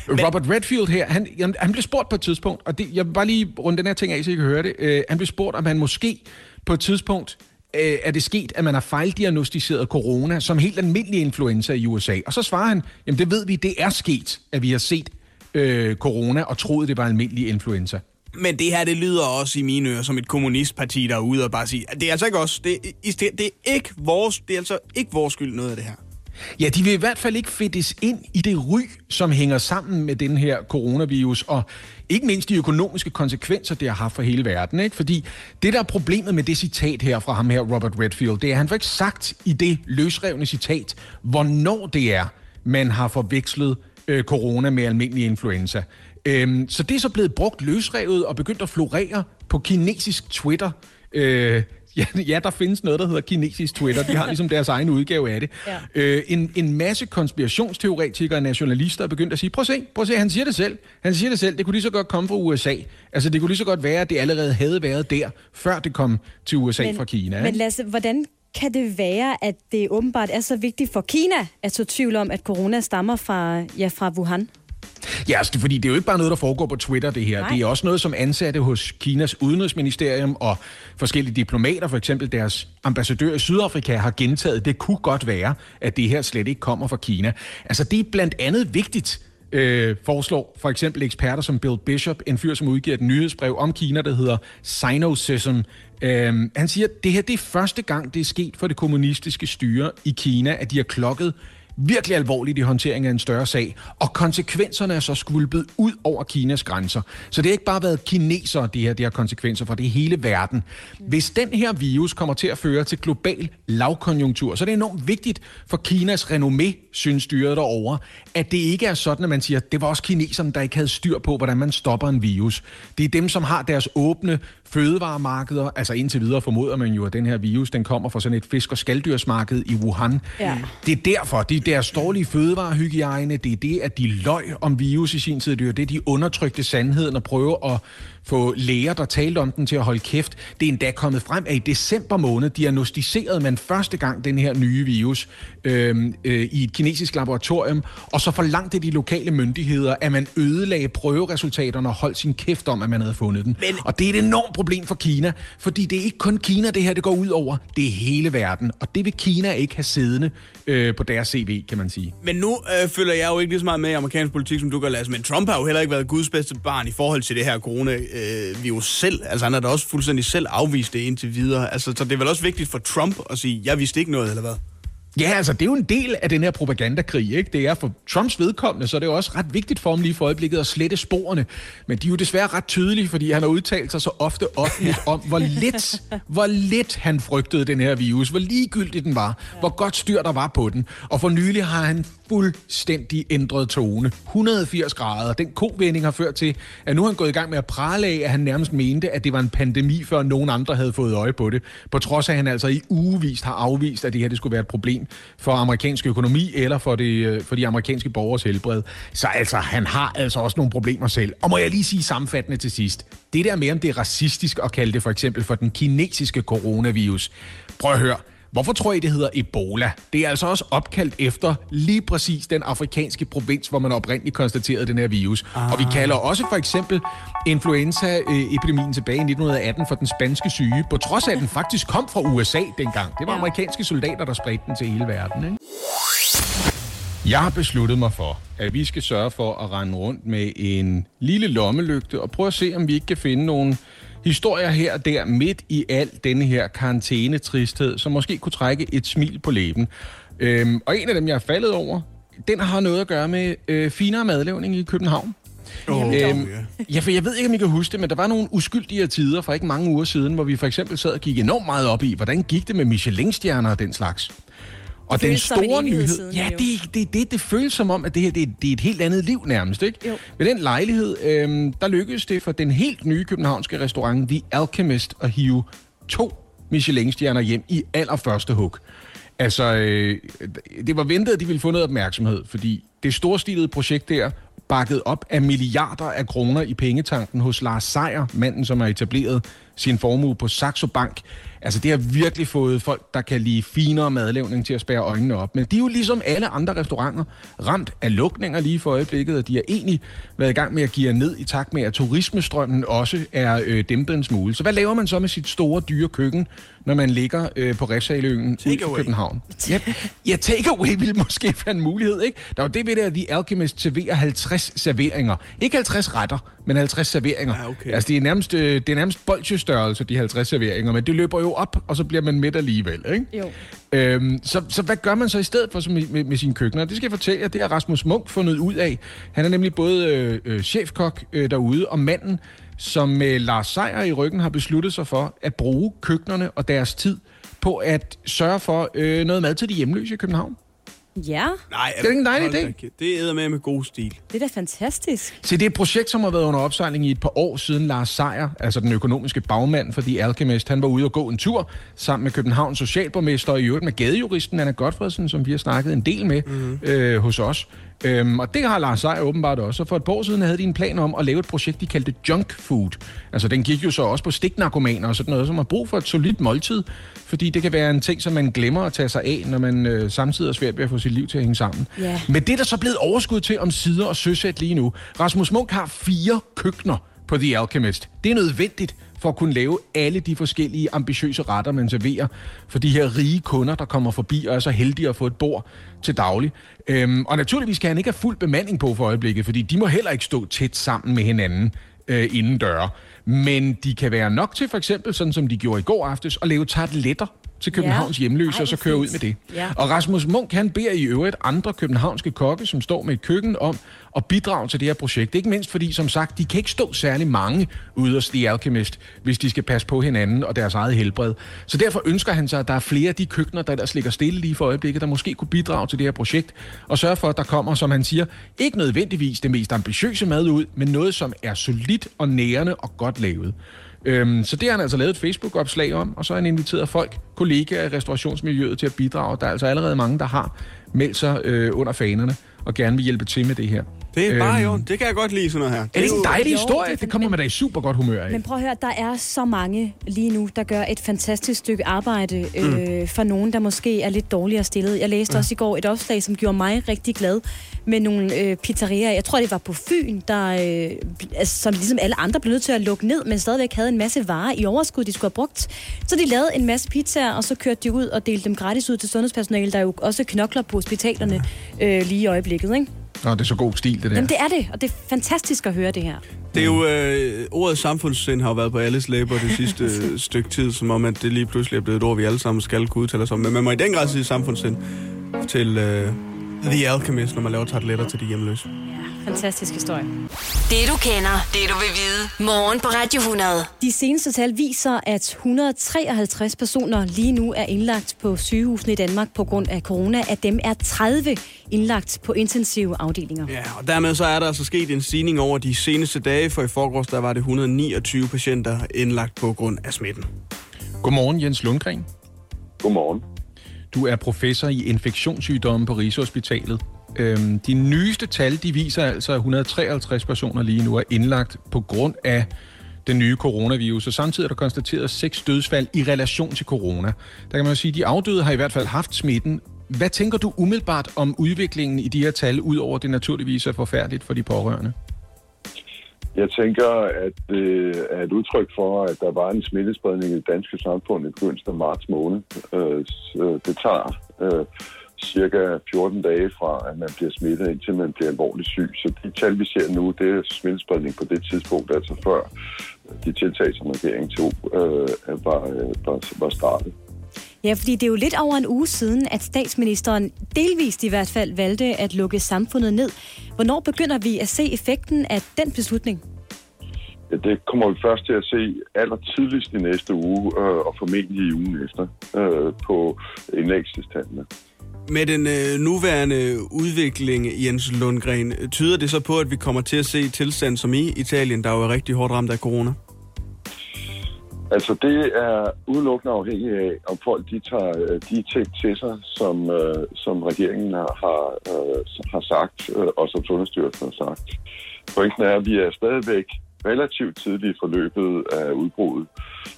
Robert Redfield her, han, han blev spurgt på et tidspunkt, og det, jeg vil bare lige runde den her ting af, så I kan høre det. Uh, han blev spurgt, om han måske på et tidspunkt uh, er det sket, at man har fejldiagnostiseret corona som helt almindelig influenza i USA. Og så svarer han, jamen det ved vi, det er sket, at vi har set uh, corona og troede, det var almindelig influenza. Men det her, det lyder også i mine ører som et kommunistparti, der er ude og bare sige, det er altså ikke os, det, det, det er ikke vores, det er altså ikke vores skyld noget af det her. Ja, de vil i hvert fald ikke fedtes ind i det ry, som hænger sammen med den her coronavirus, og ikke mindst de økonomiske konsekvenser, det har haft for hele verden. Ikke? Fordi det, der er problemet med det citat her fra ham her, Robert Redfield, det er, at han får ikke sagt i det løsrevne citat, hvornår det er, man har forvekslet øh, corona med almindelig influenza. Øhm, så det er så blevet brugt løsrevet og begyndt at florere på kinesisk Twitter. Øh, Ja, ja, der findes noget, der hedder kinesisk Twitter. De har ligesom deres egen udgave af det. Ja. Øh, en, en masse konspirationsteoretikere og nationalister er begyndt at sige, prøv at se, prøv at se, han siger det selv. Han siger det selv, det kunne lige så godt komme fra USA. Altså, det kunne lige så godt være, at det allerede havde været der, før det kom til USA men, fra Kina. Men Lasse, hvordan kan det være, at det åbenbart er så vigtigt for Kina at så tvivl om, at corona stammer fra, ja, fra Wuhan? Ja, altså, fordi det er jo ikke bare noget, der foregår på Twitter, det her. Nej. Det er også noget, som ansatte hos Kinas udenrigsministerium og forskellige diplomater, for eksempel deres ambassadør i Sydafrika, har gentaget. Det kunne godt være, at det her slet ikke kommer fra Kina. Altså, det er blandt andet vigtigt, øh, foreslår for eksempel eksperter som Bill Bishop, en fyr, som udgiver et nyhedsbrev om Kina, der hedder Sinocism. Øh, han siger, at det her det er første gang, det er sket for det kommunistiske styre i Kina, at de har klokket virkelig alvorligt i håndteringen af en større sag, og konsekvenserne er så skvulpet ud over Kinas grænser. Så det har ikke bare været kinesere, det her, det har konsekvenser for, det er hele verden. Hvis den her virus kommer til at føre til global lavkonjunktur, så er det enormt vigtigt for Kinas renommé, synes styret derovre, at det ikke er sådan, at man siger, at det var også kineserne, der ikke havde styr på, hvordan man stopper en virus. Det er dem, som har deres åbne fødevaremarkeder, altså indtil videre formoder man jo, at den her virus, den kommer fra sådan et fisk- og skalddyrsmarked i Wuhan. Ja. Det er derfor, det er deres dårlige fødevarehygiejne, det er det, at de løg om virus i sin tid, det er det, de undertrykte sandheden og prøver at få læger, der talte om den til at holde kæft. Det er endda kommet frem, at i december måned diagnostiserede man første gang den her nye virus øh, øh, i et kinesisk laboratorium, og så forlangte de lokale myndigheder, at man ødelagde prøveresultaterne og holdt sin kæft om, at man havde fundet den. Men... Og det er et enormt problem for Kina, fordi det er ikke kun Kina, det her det går ud over, det er hele verden, og det vil Kina ikke have siddende øh, på deres CV, kan man sige. Men nu øh, følger jeg jo ikke lige så meget med i amerikansk politik, som du gør, Lasse, men Trump har jo heller ikke været Guds bedste barn i forhold til det her corona øh, virus selv. Altså han har da også fuldstændig selv afvist det indtil videre. Altså, så det er vel også vigtigt for Trump at sige, jeg vidste ikke noget, eller hvad? Ja, altså det er jo en del af den her propagandakrig, ikke? Det er for Trumps vedkommende, så det er jo også ret vigtigt for ham lige for øjeblikket at slette sporene. Men de er jo desværre ret tydelige, fordi han har udtalt sig så ofte offentligt om, hvor lidt, hvor lidt han frygtede den her virus, hvor ligegyldigt den var, hvor godt styr der var på den. Og for nylig har han fuldstændig ændret tone. 180 grader. Den kovending har ført til, at nu har han gået i gang med at prale af, at han nærmest mente, at det var en pandemi, før nogen andre havde fået øje på det. På trods af, at han altså i ugevist har afvist, at det her det skulle være et problem for amerikansk økonomi eller for, det, øh, for de amerikanske borgers helbred. Så altså, han har altså også nogle problemer selv. Og må jeg lige sige sammenfattende til sidst. Det der med, om det er racistisk at kalde det for eksempel for den kinesiske coronavirus. Prøv at høre. Hvorfor tror I, det hedder Ebola? Det er altså også opkaldt efter lige præcis den afrikanske provins, hvor man oprindeligt konstaterede den her virus. Ah. Og vi kalder også for eksempel influenza-epidemien tilbage i 1918 for den spanske syge, på trods af, at den faktisk kom fra USA dengang. Det var amerikanske soldater, der spredte den til hele verden. Ikke? Jeg har besluttet mig for, at vi skal sørge for at rende rundt med en lille lommelygte og prøve at se, om vi ikke kan finde nogle historier her og der midt i al denne her karantænetristhed, som måske kunne trække et smil på læben. Øhm, og en af dem, jeg er faldet over, den har noget at gøre med øh, finere madlavning i København. Oh, øhm, ja, for jeg ved ikke, om I kan huske det, men der var nogle uskyldige tider for ikke mange uger siden, hvor vi for eksempel sad og gik enormt meget op i, hvordan gik det med Michelin-stjerner og den slags. Og den store nyhed, ja, det, det, det, det føles som om, at det her det, er- det er et helt andet liv nærmest. Ikke? Jo. Ved den lejlighed, øh, der lykkedes det for den helt nye københavnske restaurant The Alchemist at hive to Michelin-stjerner hjem i allerførste hug. Altså, øh, det var ventet, at de ville få noget opmærksomhed, fordi det storstilede projekt der, bakket op af milliarder af kroner i pengetanken hos Lars Seier, manden, som har etableret sin formue på Saxo Bank. Altså, det har virkelig fået folk, der kan lide finere madlavning til at spære øjnene op. Men de er jo ligesom alle andre restauranter ramt af lukninger lige for øjeblikket, og de har egentlig været i gang med at give ned i takt med, at turismestrømmen også er øh, dæmpet en smule. Så hvad laver man så med sit store, dyre køkken, når man ligger øh, på Refsaløen for København? Ja, ja takeaway ville måske være en mulighed, ikke? Der var det ved det, at The Alchemist serverer 50 serveringer. Ikke 50 retter, men 50 serveringer. Ja, okay. Altså, det er nærmest, øh, det er nærmest bolchestørrelse, de 50 serveringer, men det løber jo op, og så bliver man midt alligevel, ikke? Jo. Øhm, så, så hvad gør man så i stedet for med, med, med sine køkkener? Det skal jeg fortælle jer, det har Rasmus Munk fundet ud af. Han er nemlig både øh, øh, chefkok øh, derude, og manden, som med Lars Seier i ryggen har besluttet sig for at bruge køkkenerne og deres tid på at sørge for øh, noget mad til de hjemløse i København. Ja, Nej, Det er ikke en dejlig idé. Det er med med god stil. det er da fantastisk. Så det er et projekt, som har været under opsejling i et par år siden Lars Seier, altså den økonomiske bagmand for The Alchemist, han var ude og gå en tur sammen med Københavns socialborgmester og i øvrigt med gadejuristen Anna Godfredsen, som vi har snakket en del med mm. øh, hos os. Øhm, og det har Lars Seier åbenbart også. Og for et par år siden havde de en plan om at lave et projekt, de kaldte Junk Food. Altså den gik jo så også på stiknarkomaner og sådan noget, som har brug for et solidt måltid. Fordi det kan være en ting, som man glemmer at tage sig af, når man øh, samtidig er svært ved at få sit liv til at hænge sammen. Ja. Men det er der så blevet overskud til om sider og søsæt lige nu. Rasmus Munk har fire køkkener på The Alchemist. Det er nødvendigt for at kunne lave alle de forskellige ambitiøse retter, man serverer for de her rige kunder, der kommer forbi og er så heldige at få et bord til daglig. Øhm, og naturligvis kan han ikke have fuld bemanding på for øjeblikket, fordi de må heller ikke stå tæt sammen med hinanden øh, inden døre. Men de kan være nok til for eksempel, sådan som de gjorde i går aftes, at lave tarteletter til Københavns Ja. hjemløse, Ej, og så hvor køre ud med det. Ja. Og Rasmus Munk, han beder i øvrigt andre københavnske kokke, som står med et køkken, om at bidrage til det her projekt. Ikke mindst fordi, som sagt, de kan ikke stå særlig mange ude hos The Alchemist, hvis de skal passe på hinanden og deres eget helbred. Så derfor ønsker han sig, at der er flere af de køkkener, der ellers ligger stille lige for øjeblikket, der måske kunne bidrage til det her projekt, og sørge for, at der kommer, som han siger, ikke nødvendigvis det mest ambitiøse mad ud, men noget, som er solidt og nærende og godt lavet. Øhm, så det har han altså lavet et Facebook-opslag om, og så har han inviteret folk, kollegaer i restaurationsmiljøet til at bidrage. Der er altså allerede mange, der har meldt sig øh, under fanerne og gerne vil hjælpe til med det her. Det er bare Øhm, orden. Det kan jeg godt lide sådan noget her. Er det ikke en jo- dejlig Jo, historie? det Det kommer man da i super godt humør af. Men prøv at høre, der er så mange lige nu, der gør et fantastisk stykke arbejde øh, Mm. for nogen, der måske er lidt dårligere stillet. Jeg læste Ja. også i går et opslag, som gjorde mig rigtig glad med nogle øh, pizzerier. Jeg tror, det var på Fyn, der, øh, altså, som ligesom alle andre blev nødt til at lukke ned, men stadigvæk havde en masse varer i overskud, de skulle have brugt. Så de lavede en masse pizzaer, og så kørte de ud og delte dem gratis ud til sundhedspersonale, der jo også knokler på hospitalerne øh, lige i øjeblikket. Ikke? Nå, det er så god stil, det der. Jamen, det er det, og det er fantastisk at høre det her. Det er jo, øh, ordet samfundssind har jo været på alles læber det sidste øh, stykke tid, som om, at det lige pludselig er blevet et ord, vi alle sammen skal kunne udtale os om. Men man må i den grad sige samfundssind til øh, The Alchemist, når man laver tarteletter til de hjemløse. Fantastisk historie. Det du kender, det du vil vide. Morgen på Radio 100. De seneste tal viser, at 153 personer lige nu er indlagt på sygehusene i Danmark på grund af corona. Af dem er 30 indlagt på intensive afdelinger. Ja, og dermed så er der altså sket en stigning over de seneste dage, for i forgårs der var det 129 patienter indlagt på grund af smitten. Godmorgen, Jens Lundgren. Godmorgen. Du er professor i infektionssygdomme på Rigshospitalet. Øhm, de nyeste tal, de viser altså, at 153 personer lige nu er indlagt på grund af den nye coronavirus, og samtidig er der konstateret seks dødsfald i relation til corona. Der kan man jo sige, at de afdøde har i hvert fald haft smitten. Hvad tænker du umiddelbart om udviklingen i de her tal, udover det naturligvis er forfærdeligt for de pårørende? Jeg tænker, at det er et udtryk for, at der var en smittespredning i det danske samfund i begyndelsen af marts måned. Øh, Det tager øh, cirka 14 dage fra, at man bliver smittet, indtil man bliver alvorligt syg. Så de tal, vi ser nu, det er smittespredning på det tidspunkt, altså før øh, de tiltag, som regeringen tog, øh, var, øh, var, var startet. Ja, fordi det er jo lidt over en uge siden, at statsministeren delvist i hvert fald valgte at lukke samfundet ned. Hvornår begynder vi at se effekten af den beslutning? Ja, det kommer vi først til at se aller tidligst i næste uge, øh, og formentlig i ugen efter, øh, på indlæggelsestallene. Med den øh, nuværende udvikling, Jens Lundgren, tyder det så på, at vi kommer til at se tilstand som i Italien, der jo er rigtig hårdt ramt af corona? Altså, det er udelukkende afhængigt af, om folk de tager øh, de ting til sig, som, øh, som regeringen har, har, øh, har sagt, øh, og som Sundhedsstyrelsen har sagt. Pointen er, at vi er stadigvæk relativt tidligt i forløbet af udbruddet.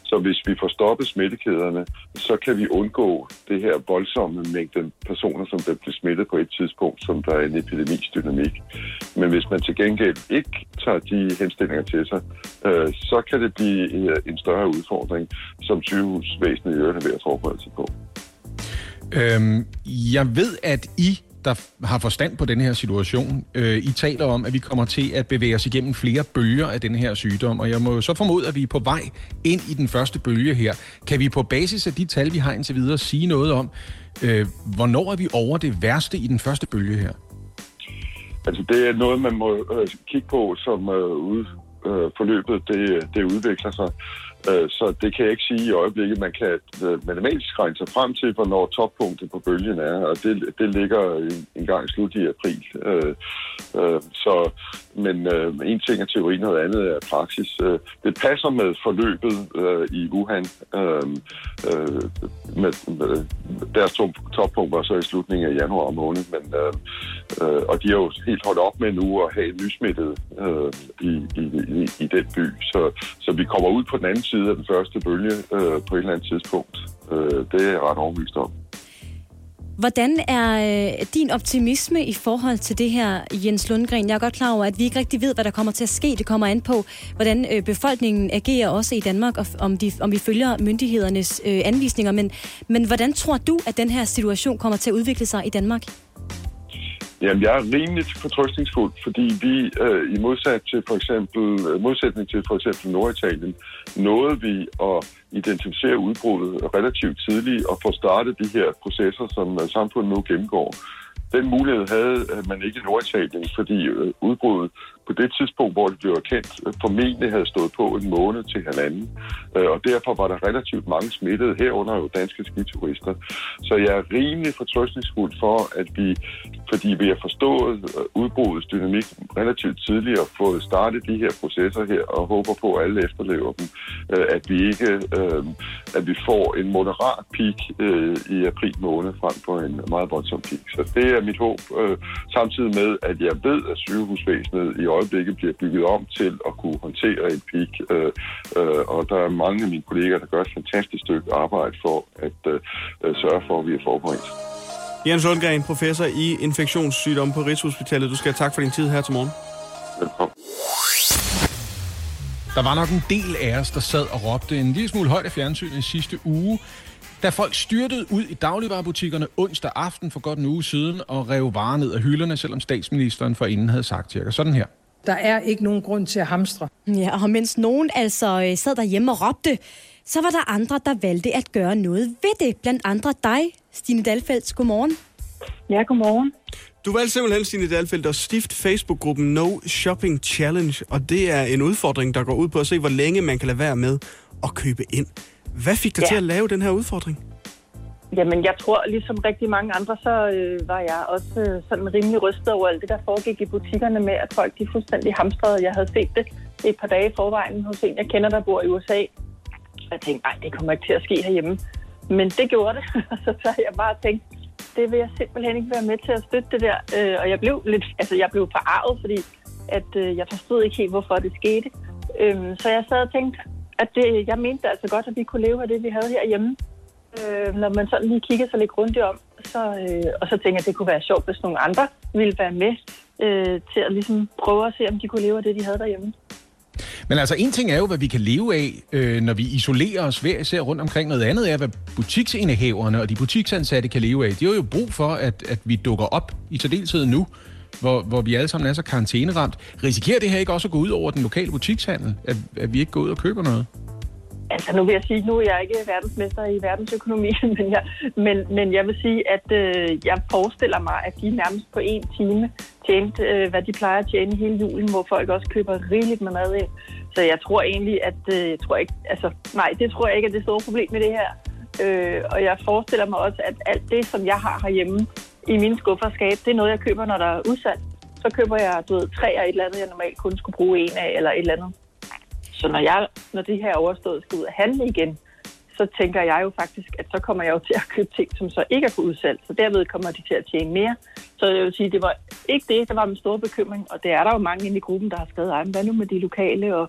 Så hvis vi får stoppet smittekæderne, så kan vi undgå det her voldsomme mængde personer, som der bliver smittet på et tidspunkt, som der er en epidemidynamik. Men hvis man til gengæld ikke tager de henstillinger til sig, øh, så kan det blive øh, en større udfordring, som sygehusvæsenet i øvrigt er ved at forberede sig på. Øhm, jeg ved, at I der har forstand på den her situation. Øh, I taler om, at vi kommer til at bevæge os igennem flere bølger af den her sygdom, og jeg må så formode, at vi er på vej ind i den første bølge her. Kan vi på basis af de tal, vi har indtil videre, sige noget om, øh, hvornår er vi over det værste i den første bølge her? Altså, det er noget, man må øh, kigge på, som øh, øh, forløbet det, øh, det udvikler sig. Øh, så det kan jeg ikke sige i øjeblikket. Man kan øh, matematisk regne sig frem til, hvornår toppunktet på bølgen er, og det, det ligger en, en gang slut i april. Øh, øh så, men en ting er teori, noget andet er praksis. Det passer med forløbet i Wuhan. Med, med, deres toppunkt var så i slutningen af januar måned, men, og de har jo helt holdt op med nu at have nysmittet i, i, i, i den by. Så, så vi kommer ud på den anden side af den første bølge øh, på et eller andet tidspunkt. Øh, det er jeg ret overbevist om. Hvordan er øh, din optimisme i forhold til det her, Jens Lundgren? Jeg er godt klar over, at vi ikke rigtig ved, hvad der kommer til at ske. Det kommer an på, hvordan øh, befolkningen agerer også i Danmark, og om, de, om vi følger myndighedernes øh, anvisninger. Men, men hvordan tror du, at den her situation kommer til at udvikle sig i Danmark? Jamen, jeg er rimelig fortrøstningsfuld, fordi vi øh, i modsat til for eksempel, øh, modsætning til for eksempel Norditalien, nåede vi at identificere udbruddet relativt tidligt og få startet de her processer, som øh, samfundet nu gennemgår. Den mulighed havde øh, man ikke i Norditalien, fordi udbruddet på det tidspunkt, hvor det blev erkendt, øh, formentlig havde stået på en måned til halvanden. Øh, og derfor var der relativt mange smittede, herunder jo danske skiturister. Så jeg er rimelig fortrøstningsfuld for, at vi, fordi vi har forstået øh, udbruddets dynamik relativt tidligt og fået startet de her processer her, og håber på, at alle efterlever dem, at vi ikke, at vi får en moderat peak i april måned frem for en meget voldsom peak. Så det er mit håb, samtidig med, at jeg ved, at sygehusvæsenet i øjeblikket bliver bygget om til at kunne håndtere en peak. Øh, øh, og der er mange af mine kolleger, der gør et fantastisk stykke arbejde for at øh, øh, sørge for, at vi er forberedt. Jens Lundgren, professor i infektionssygdomme på Rigshospitalet. Du skal have tak for din tid her til morgen. Velkommen. Der var nok en del af os, der sad og råbte en lille smule højt af fjernsynet i sidste uge, da folk styrtede ud i dagligvarerbutikkerne onsdag aften for godt en uge siden og rev varer ned af hylderne, selvom statsministeren for inden havde sagt cirka sådan her. Der er ikke nogen grund til at hamstre. Ja, og mens nogen altså øh, sad derhjemme og råbte, så var der andre, der valgte at gøre noget ved det. Blandt andre dig, Stine Dalfeldt. Godmorgen. Ja, godmorgen. Du valgte simpelthen, Stine Dalfeldt, at stifte Facebook-gruppen No Shopping Challenge, og det er en udfordring, der går ud på at se, hvor længe man kan lade være med at købe ind. Hvad fik dig ja. til at lave den her udfordring? Jamen, jeg tror, ligesom rigtig mange andre, så øh, var jeg også øh, sådan rimelig rystet over alt det, der foregik i butikkerne med, at folk de fuldstændig hamstrede. Jeg havde set det et par dage i forvejen hos en, jeg kender, der bor i USA. Og jeg tænkte, nej, det kommer ikke til at ske herhjemme. Men det gjorde det, så så jeg bare tænkt, det vil jeg simpelthen ikke være med til at støtte det der. Øh, og jeg blev lidt, altså jeg blev forarvet, fordi at øh, jeg forstod ikke helt, hvorfor det skete. Øh, så jeg sad og tænkte, at det, jeg mente altså godt, at vi kunne leve af det, vi havde herhjemme. Øh, når man sådan lige kigger sig lidt grundigt om, så, øh, og så tænker jeg, at det kunne være sjovt, hvis nogle andre ville være med øh, til at ligesom prøve at se, om de kunne leve af det, de havde derhjemme. Men altså, en ting er jo, hvad vi kan leve af, øh, når vi isolerer os hver især rundt omkring. Noget andet er, hvad butiksindehaverne og de butiksansatte kan leve af. De har jo brug for, at, at vi dukker op i særdeleshed nu hvor, hvor vi alle sammen er så karantæneramt. Risikerer det her ikke også at gå ud over den lokale butikshandel, at, at vi ikke går ud og køber noget? Altså nu vil jeg sige, nu er jeg ikke verdensmester i verdensøkonomi, men jeg, men, men jeg vil sige, at øh, jeg forestiller mig, at de nærmest på en time tjente, øh, hvad de plejer at tjene hele julen, hvor folk også køber rigeligt med mad ind. Så jeg tror egentlig, at øh, jeg tror ikke, altså, nej, det tror jeg ikke er det store problem med det her. Øh, og jeg forestiller mig også, at alt det, som jeg har herhjemme i mine skuffer skab, det er noget, jeg køber, når der er udsalg. Så køber jeg, du ved, tre af et eller andet, jeg normalt kun skulle bruge en af, eller et eller andet. Så når, jeg, når det her er overstået skal ud og handle igen, så tænker jeg jo faktisk, at så kommer jeg jo til at købe ting, som så ikke er på udsalg. Så derved kommer de til at tjene mere. Så jeg vil sige, det var ikke det, der var min store bekymring. Og det er der jo mange inde i gruppen, der har skrevet, ej, hvad nu med de lokale? Og,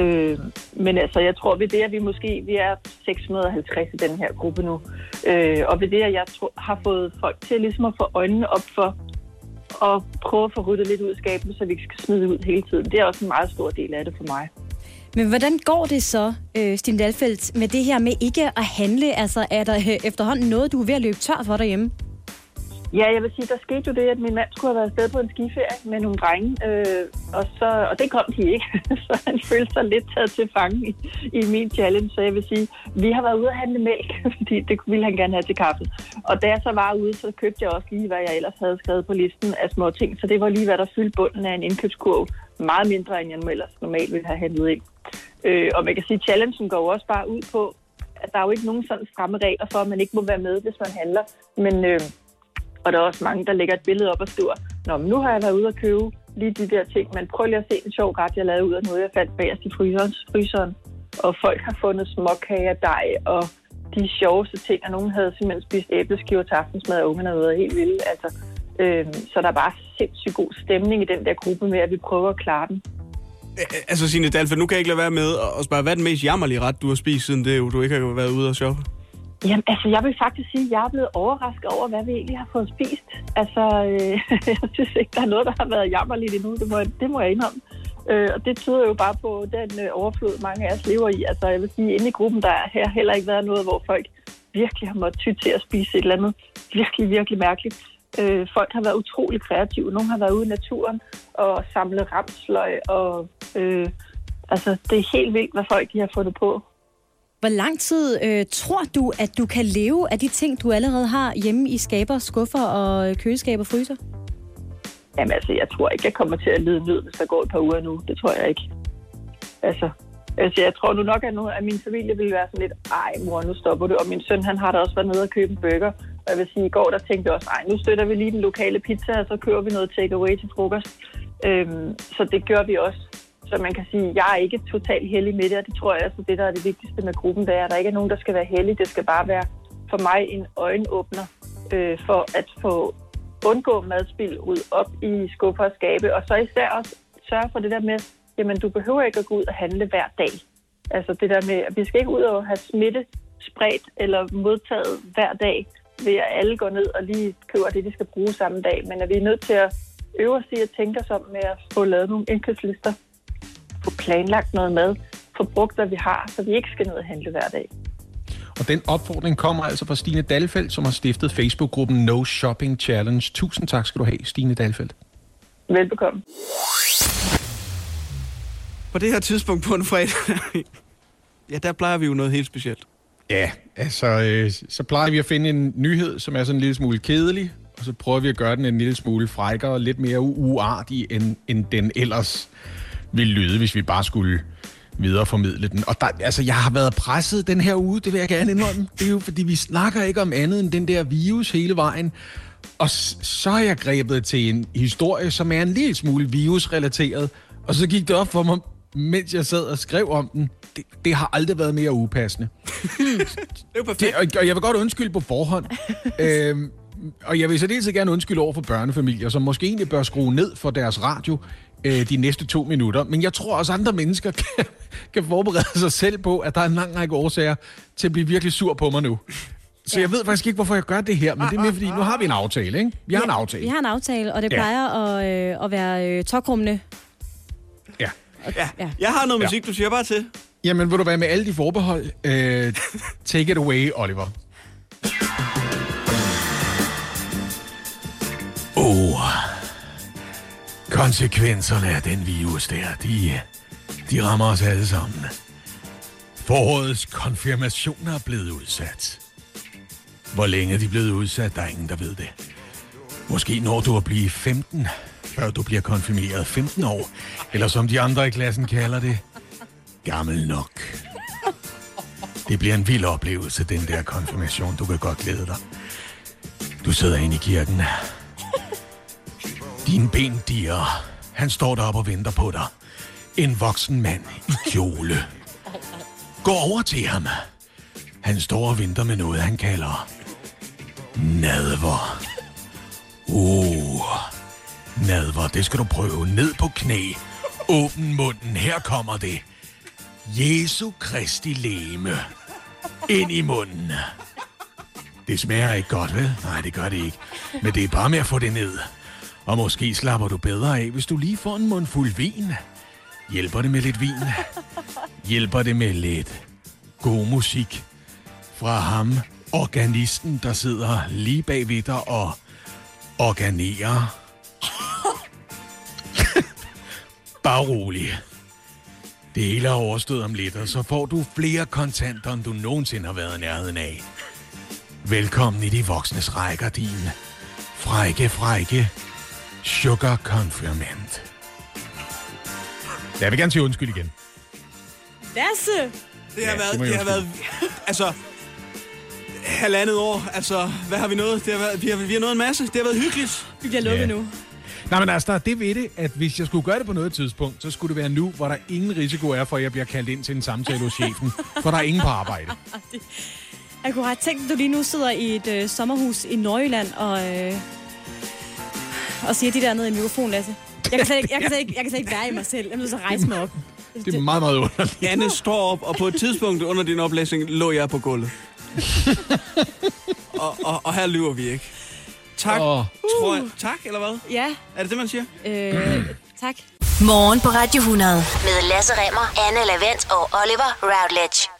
øh, men altså, jeg tror ved det, at vi måske vi er 650 i den her gruppe nu. Øh, og ved det, at jeg tror, har fået folk til ligesom at få øjnene op for og prøve at få ryddet lidt ud af skabet, så vi ikke skal smide ud hele tiden. Det er også en meget stor del af det for mig. Men hvordan går det så, øh, Stine Dalfeldt, med det her med ikke at handle? Altså, er der øh, efterhånden noget, du er ved at løbe tør for derhjemme? Ja, jeg vil sige, der skete jo det, at min mand skulle have været afsted på en skiferie med nogle drenge, øh, og, så, og det kom de ikke. så han følte sig lidt taget til fange i, i min challenge. Så jeg vil sige, vi har været ude at handle mælk, fordi det ville han gerne have til kaffe. Og da jeg så var ude, så købte jeg også lige, hvad jeg ellers havde skrevet på listen af små ting. Så det var lige, hvad der fyldte bunden af en indkøbskurv. Meget mindre, end jeg ellers normalt ville have handlet ind. Øh, og man kan sige, at challengen går jo også bare ud på, at der er jo ikke nogen sådan stramme regler for, at man ikke må være med, hvis man handler. Men, øh, og der er også mange, der lægger et billede op og skriver, Nå, men nu har jeg været ude og købe lige de der ting, men prøv lige at se en sjov ret, jeg lavede ud af noget, jeg fandt bagerst i fryseren. fryseren. Og folk har fundet småkager, dej og de sjoveste ting, og nogen havde simpelthen spist æbleskiver til aftensmad, og ungerne havde været helt vilde. Altså, øh, så der er bare sindssygt god stemning i den der gruppe med, at vi prøver at klare den. Altså, Signe Dalfe, nu kan jeg ikke lade være med at spørge, hvad er den mest jammerlige ret, du har spist, siden det, du ikke har været ude og shoppe? Jamen, altså, jeg vil faktisk sige, at jeg er blevet overrasket over, hvad vi egentlig har fået spist. Altså, øh, jeg synes ikke, der er noget, der har været jammerligt endnu. Det må, det må jeg indrømme. Øh, og det tyder jo bare på den øh, overflod, mange af os lever i. Altså, jeg vil sige, inde i gruppen, der har her heller ikke været noget, hvor folk virkelig har måttet ty til at spise et eller andet virkelig, virkelig mærkeligt. Øh, folk har været utrolig kreative. Nogle har været ude i naturen og samlet ramsløg. Og, øh, altså, det er helt vildt, hvad folk de har fundet på. Hvor lang tid øh, tror du, at du kan leve af de ting, du allerede har hjemme i skaber, skuffer og køleskab og fryser? Jamen altså, jeg tror ikke, jeg kommer til at lide nød, hvis der går et par uger nu. Det tror jeg ikke. Altså, altså jeg tror nu nok, at, nu, at min familie vil være sådan lidt, ej mor, nu stopper du. Og min søn, han har da også været nede og købe en burger. Og jeg vil sige, i går der tænkte jeg også, ej, nu støtter vi lige den lokale pizza, og så kører vi noget takeaway til frokost. Øhm, så det gør vi også. Så man kan sige, at jeg er ikke totalt heldig med det, og det tror jeg også, det der er det vigtigste med gruppen, det er, at der ikke er nogen, der skal være heldig. Det skal bare være for mig en øjenåbner øh, for at få undgå madspil ud op i skuffer og skabe, og så især også sørge for det der med, jamen du behøver ikke at gå ud og handle hver dag. Altså det der med, at vi skal ikke ud og have smitte spredt eller modtaget hver dag, ved at alle går ned og lige køber det, de skal bruge samme dag, men at vi er nødt til at øve os i at tænke os om med at få lavet nogle indkøbslister, få planlagt noget mad, få brugt, hvad vi har, så vi ikke skal ned og handle hver dag. Og den opfordring kommer altså fra Stine Dalfeldt, som har stiftet Facebook-gruppen No Shopping Challenge. Tusind tak skal du have, Stine Dalfeldt. Velbekomme. På det her tidspunkt på en fredag, ja, der plejer vi jo noget helt specielt. Ja, altså, øh, så plejer vi at finde en nyhed, som er sådan en lille smule kedelig, og så prøver vi at gøre den en lille smule frækkere og lidt mere uartig, end, end den ellers ville lyde, hvis vi bare skulle videreformidle den. Og der, altså, jeg har været presset den her uge, det vil jeg gerne indrømme. Det er jo, fordi vi snakker ikke om andet end den der virus hele vejen. Og så har jeg grebet til en historie, som er en lille smule virusrelateret. Og så gik det op for mig, mens jeg sad og skrev om den. Det, det har aldrig været mere upassende. det er. Det, og, og jeg vil godt undskylde på forhånd. øhm, og jeg vil så dels gerne undskylde over for børnefamilier, som måske egentlig bør skrue ned for deres radio øh, de næste to minutter. Men jeg tror også, andre mennesker kan, kan forberede sig selv på, at der er en lang række årsager til at blive virkelig sur på mig nu. Så jeg ved faktisk ikke, hvorfor jeg gør det her, men det er mere fordi, nu har vi en aftale, ikke? Vi har en aftale. Vi har en aftale, og det Ja. plejer at, øh, at være øh, tokrummende. Ja. Ja. Jeg har noget musik, du siger bare til. Jamen, vil du være med alle de forbehold? Øh, take it away, Oliver. Oh. Konsekvenserne af den virus der, de, de rammer os alle sammen. Forårets konfirmationer er blevet udsat. Hvor længe de er blevet udsat, der er ingen, der ved det. Måske når du at blive 15, før du bliver konfirmeret 15 år. Eller som de andre i klassen kalder det, gammel nok. Det bliver en vild oplevelse, den der konfirmation. Du kan godt glæde dig. Du sidder inde i kirken. Din ben diger. Han står deroppe og venter på dig. En voksen mand i kjole. Gå over til ham. Han står og venter med noget, han kalder nadver. Uh, nadver, det skal du prøve. Ned på knæ. Åbn munden, her kommer det. Jesu Kristi leme. Ind i munden. Det smager ikke godt, vel? Nej, det gør det ikke. Men det er bare med at få det ned. Og måske slapper du bedre af, hvis du lige får en mundfuld vin. Hjælper det med lidt vin? Hjælper det med lidt god musik fra ham, organisten, der sidder lige bag ved dig og organerer? Bare rolig. Det hele er overstået om lidt, og så får du flere kontanter, end du nogensinde har været i nærheden af. Velkommen i de voksnes rækker, din frække, frække sugar confirmant. Jeg vil gerne sige undskyld igen. Lasse! Det har Ja, været, det det, har været, altså, halvandet år. Altså, hvad har vi nået? Det har været, vi, har, vi har nået en masse. Det har været hyggeligt. Vi bliver lukket Ja. nu. Nej, men altså, der er det ved det, at hvis jeg skulle gøre det på noget tidspunkt, så skulle det være nu, hvor der ingen risiko er for, at jeg bliver kaldt ind til en samtale hos chefen. For der er ingen på arbejde. Jeg kunne have tænkt, at du lige nu sidder i et øh, sommerhus i Nordjylland og, øh, og siger de der nede i mikrofonen, Lasse. Jeg kan slet ikke, jeg kan slet ikke, jeg kan slet ikke være i mig selv. Jeg er nødt til at rejse mig op. Det er meget, meget underligt. Anne står op, og på et tidspunkt under din oplæsning lå jeg på gulvet. og, og, og her lyver vi ikke. Tak, oh. tror jeg. Tak, eller hvad? Ja. Er det det, man siger? Øh, tak. Morgen på Radio 100 med Lasse Remmer, Anne Lavendt og Oliver Routledge.